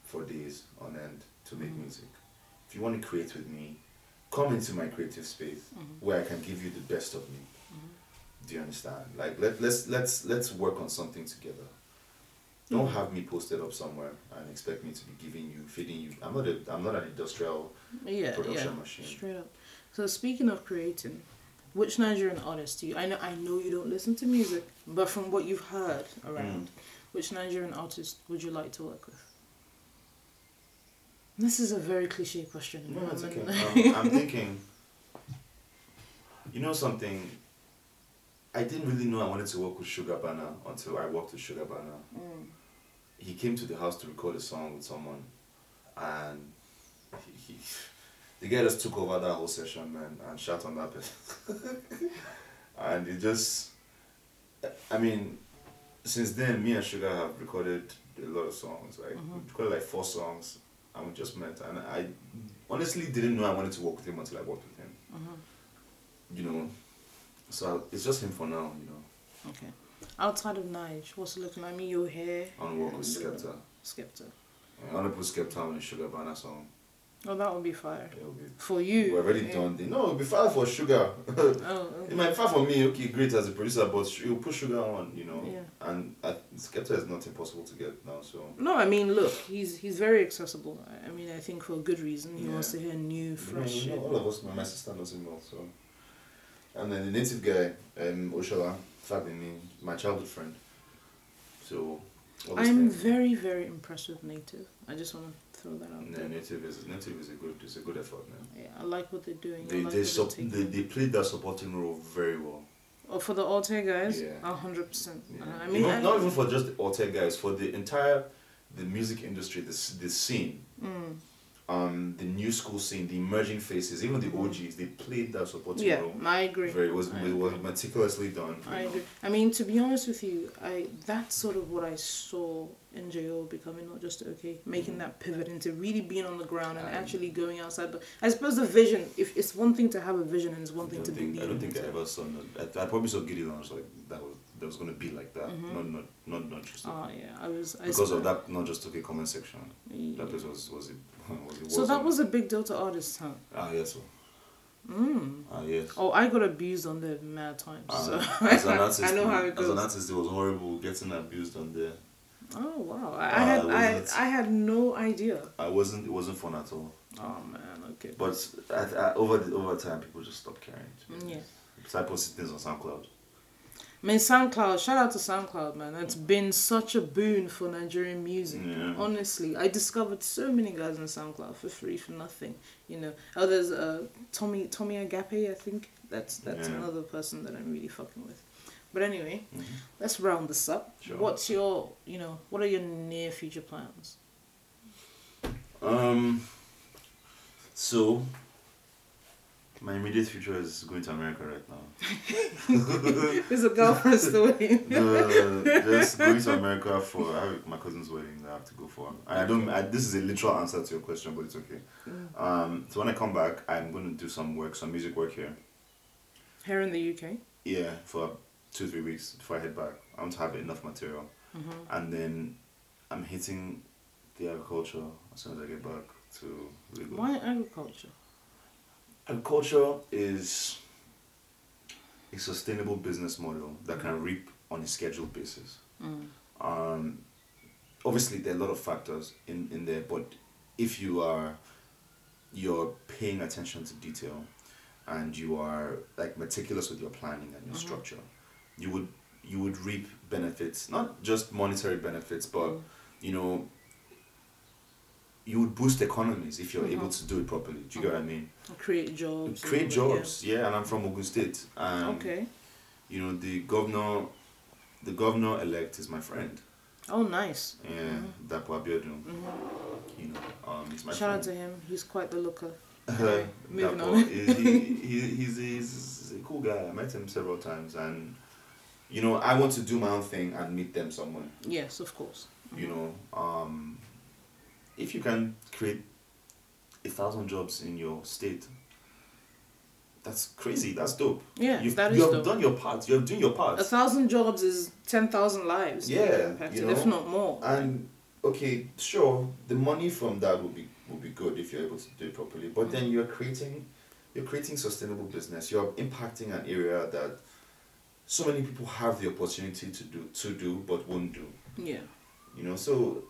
for days on end to make
Mhm.
music. If you want to create with me, come into my creative space
Mm-hmm.
where I can give you the best of me.
Mm-hmm.
Do you understand? Like let let's let's let's work on something together. Don't
Mhm.
have me posted up somewhere and expect me to be giving you, feeding you. I'm not a I'm not an industrial
Yeah,
production
yeah.
machine.
Straight up. So speaking of creating, which Nigerian artist do you? I know I know you don't listen to music, but from what you've heard around, which Nigerian artist would you like to work with? This is a very cliche question.
No, it's okay. Um, I'm thinking. You know something. I didn't really know I wanted to work with Sugar Banner until I worked with Sugar Banner.
Mm.
He came to the house to record a song with someone, and he, he the guy just took over that whole session, man, and shot on that person. and it just, I mean, since then, me and Sugar have recorded a lot of songs. Like we
Mhm.
recorded like four songs, and we just met. And I honestly didn't know I wanted to work with him until I worked with him.
Mhm.
You know, so it's just him for now. You know,
Okay. Outside of Nige, what's looking like? I mean, your hair.
I want to work with Skepta.
Skepta.
I want to put Skepta on Sugar Banner song.
Oh, that would be fire.
Be
For you.
We're already
yeah.
done. No, it'll be far for sugar.
Oh,
it might be far for me, okay, great as a producer, but you'll put sugar on, you know.
Yeah.
And uh, Skepta is not impossible to get now, so.
No, I mean, look, he's he's very accessible. I- I mean, I think for a good reason. He
Yeah.
wants to hear new, fresh
you know,
shit.
all of us, my, my sister knows him well, so. And then the native guy, um, Oshala, Fabini, my childhood friend. So.
I'm very, very impressed with Native. I just want to throw that out
Yeah,
there.
native is native is a good is a good effort, man.
Yeah, I like what they're doing.
They
like
they, sup- they they played that supporting role very well.
Oh, for the Alte guys,
Yeah.
a hundred percent.
Yeah.
I mean, I,
not even for just the Alte guys, for the entire the music industry, the the scene,
mm,
um, the new school scene, the emerging faces, even the OGs, they played that supporting
yeah,
role.
I agree.
Very, it was
I
it was meticulously done.
I
know.
agree. I mean, to be honest with you, I that's sort of what I saw in NJO becoming not just okay, making
Mhm.
that pivot into really being on the ground and
I-
actually going outside. But I suppose the vision, if it's one thing to have a vision and it's one thing to
think
believe
I don't think. I ever saw. no- I, I probably saw Gideon. I was like, that was that was gonna be like that.
Mhm.
Not not not not just
Oh yeah, I was. I
because of that. NotJustOk comment section.
Yeah.
That place was was it was it
So that was a big deal to artists, huh?
ah yes oh.
Mm.
ah yes.
Oh, I got abused on there mad times.
Ah,
so
as an artist,
I know how it
As an artist, it was horrible getting abused on there.
Oh wow, I, I
Ah,
had I, I had no idea.
I wasn't. It wasn't fun at all.
Oh man, okay.
But at, at, over the, over time, people just stopped caring.
Mm, yeah.
So I posted things on SoundCloud.
I mean, SoundCloud. Shout out to SoundCloud, man. That's been such a boon for Nigerian music.
Yeah.
Honestly, I discovered so many guys on SoundCloud for free for nothing. You know, oh, there's uh, Tomi Tomi Agape. I think that's that's
Yeah.
another person that I'm really fucking with. But anyway,
Mhm.
let's round this up.
Sure.
What's your you know what are your near future plans?
Um. So. My immediate future is going to America right now.
There's a girlfriend story.
No, just going to America for I have my cousin's wedding that I have to go for. I don't. I, this is a literal answer to your question, but it's okay.
Mm.
Um. So when I come back, I'm going to do some work, some music work here.
Here in the UK.
Yeah, for two three weeks before I head back. I want to have enough material,
Mm-hmm.
and then I'm hitting the agriculture as soon as I get back to Lagos.
Why agriculture?
Agriculture is a sustainable business model that can reap on a scheduled basis.
Mm.
Um, obviously, there are a lot of factors in, in there, but if you are you're paying attention to detail and you are like meticulous with your planning and your
Mhm.
structure, you would you would reap benefits, not just monetary benefits, but
Mm.
you know you would boost economies if you're able
Mhm.
to do it properly. Do you get what I mean?
Create jobs.
create
and all that,
jobs yeah. and i'm from ogun state
yeah.
and
Okay.
you know the governor the governor elect is my friend
Oh, nice.
yeah
Mhm.
dapo abiodun
hmm
you know um he's my
Shout out to him. He's quite the looker.
Uh,
Moving
Dapo,
on.
he, he, he, he's, he's a cool guy i met him several times and you know i want to do my own thing and meet them somewhere
Yes, of course.
you know um if you can create a thousand jobs in your state that's crazy that's dope
Yeah,
you've,
that is
you have
dope.
done your part you're doing your part
A thousand jobs is ten thousand lives.
Yeah,
are impacted,
you
if not more.
And okay, sure, the money from that will be will be good if you're able to do it properly. But then you're creating you're creating sustainable business. You're impacting an area that so many people have the opportunity to do to do but won't do.
yeah.
You know, so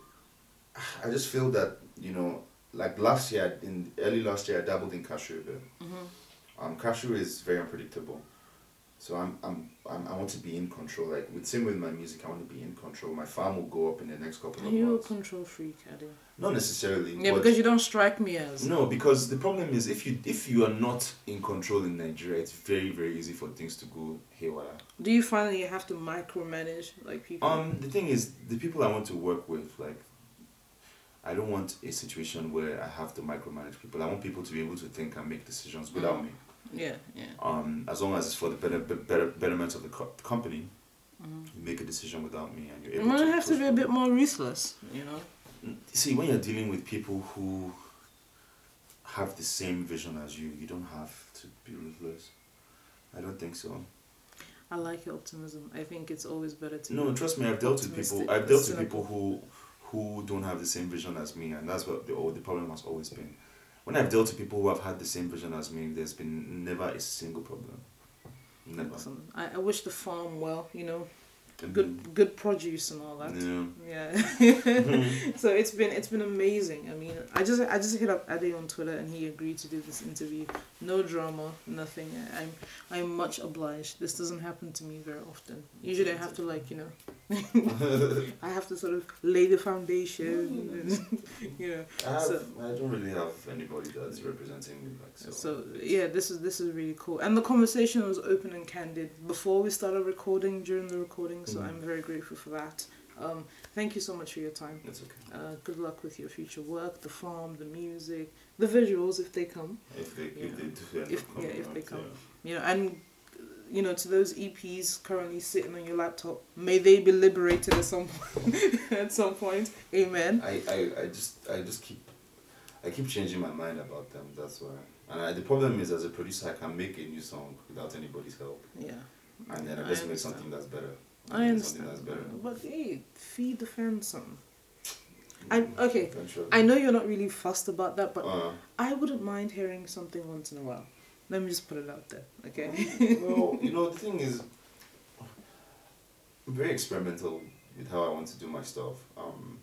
I just feel that, you know, like last year in early last year I dabbled in cashew a bit.
hmm
Um, cashew is very unpredictable. So I'm, I'm, I'm, I want to be in control. Like with same with my music, I want to be in control. My farm will go up in the next couple
Are
of
you are
a
control freak, Adey?
Not necessarily.
Yeah, because you don't strike me as.
no, because the problem is if you if you are not in control in Nigeria, it's very very easy for things to go haywire.
Do you find that you have to micromanage like people?
Um, the thing is, the people I want to work with, like, I don't want a situation where I have to micromanage people. I want people to be able to think and make decisions without
Mm.
me.
yeah, yeah.
Um, as long as it's for the better, better betterment of the co- company,
Mhm.
you make a decision without me, and you're able.
You
able
might
to.
have to be a bit more ruthless, you know.
See, when you're dealing with people who have the same vision as you, you don't have to be ruthless. I don't think so.
I like your optimism. I think it's always better to.
No, trust me, I've dealt with people. I've dealt with people who who don't have the same vision as me, and that's what the the problem has always been. When I've dealt with people who have had the same vision as me, there's been never a single problem. Never.
Awesome. I, I wish the farm well, you know, good good produce and all that.
Yeah.
Yeah. so it's been it's been amazing. I mean, I just I just hit up Adey on Twitter and he agreed to do this interview. No drama, nothing. I'm I'm much obliged. This doesn't happen to me very often. Usually I have to like you know, I have to sort of lay the foundation. And, you know.
I, have,
So-
I don't really have anybody that's representing me like so.
So yeah, this is this is really cool. And the conversation was open and candid before we started recording, during the recording. So
Mhm.
I'm very grateful for that. Um, thank you so much for your time.
It's okay.
Uh, good luck with your future work, the farm, the music, the visuals if they come.
If they
Yeah.
if they do
If- yeah, if they
out,
come. You know, and you know, to those EPs currently sitting on your laptop, may they be liberated at some point. at some point, amen.
I, I, I just I just keep I keep changing my mind about them. That's why. And I, the problem is, as a producer, I can make a new song without anybody's help,
Yeah.
and then I
I
just make something that's better.
I understand. But hey, feed the fans some. I okay.
Eventually.
I know you're not really fussed about that, but
Uh,
I wouldn't mind hearing something once in a while. Let me just put it out there, okay?
well, you know, the thing is, I'm very experimental with how I want to do my stuff. Um,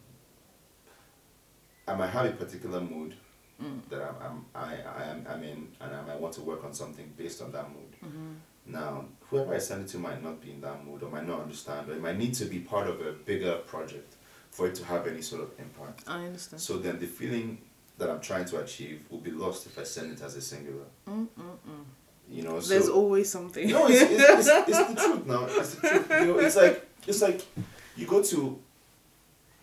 I might have a particular mood
Mm.
that I'm, I'm I, I am I'm in, and I might want to work on something based on that mood.
Mm-hmm.
Now, whoever I send it to might not be in that mood, or might not understand, or it might need to be part of a bigger project for it to have any sort of impact.
I understand.
So then, the feeling that I'm trying to achieve will be lost if I send it as a singular.
Mm-mm-mm.
You know, so
There's always something.
no, it's, it's, it's, it's the truth now. It's the truth. You know, it's like it's like you go to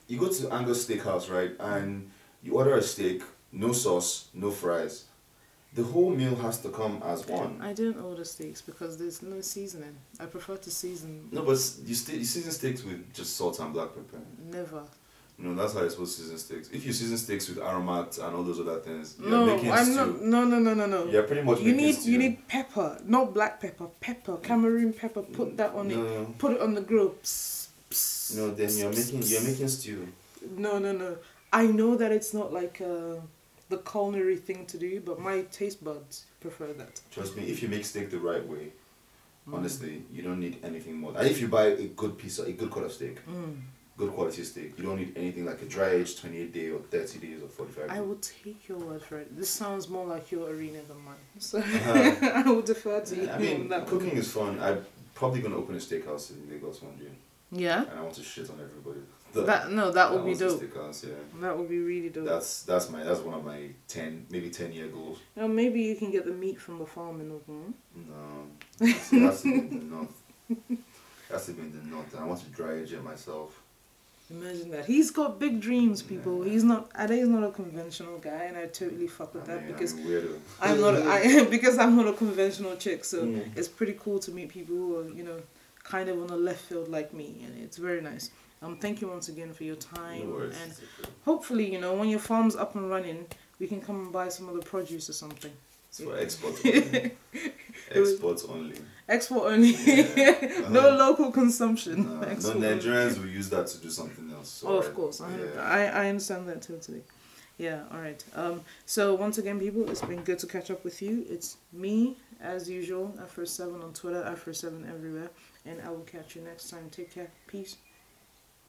you go to Angus Steakhouse, right? And you order a steak, no sauce, no fries. The whole meal has to come as one.
I don't order steaks because there's no seasoning. I prefer to season.
No, but you st- you season steaks with just salt and black pepper.
Never.
No, that's how you're supposed to season steaks. If you season steaks with aromat and all those other things, you're
No,
making
I'm
stew.
not. No, no, no, no, no.
You're pretty much
You need
stew.
you need pepper, not black pepper. Pepper, Cameroon pepper. Put that on it.
no,
Put it on the grill. Psst, psst,
No, then you're
psst,
making you're making stew.
No, no, no. I know that it's not like uh, the culinary thing to do, but my taste buds prefer that.
Trust me, if you make steak the right way,
Mm.
honestly, you don't need anything more. And if you buy a good piece of a good cut of steak,
Mm.
good quality steak, you don't need anything like a dry aged twenty eight day or thirty days or forty five.
I will take your word for it. This sounds more like your arena than mine, so
Uh-huh.
I will defer to you
I mean,
that.
cooking is fun. I'm probably gonna open a steakhouse in Lagos one day,
Yeah.
and I want to shit on everybody.
That no, that would be dope.
Steakhouse, yeah.
That would be really dope.
That's that's my that's one of my ten maybe ten year goals.
Now maybe you can get the meat from the farm in Ogun.
No, that's, that's in the north. That's in the north, and I want to dry age it myself.
Imagine that. He's got big dreams, people.
Yeah.
He's not. Adey's not a conventional guy, and I totally fuck with
I
that
mean,
because
I'm.
I'm not. I because I'm not a conventional chick. So
Mm.
it's pretty cool to meet people who are, you know, kind of on the left field like me, and it's very nice. Um, thank you once again for your time,
No
and hopefully, you know, when your farm's up and running, we can come and buy some of the produce or something.
It's for exports only. exports only.
Export only,
Yeah.
no
Uh-huh.
local consumption.
No, no Nigerians will use that to do something else. So
Oh, of course. I,
yeah.
I, I understand that totally. Yeah, all right. Um, so, once again, people, it's been good to catch up with you. It's me, as usual, Afro7 on Twitter, Afro7 everywhere. And I will catch you next time. Take care. Peace.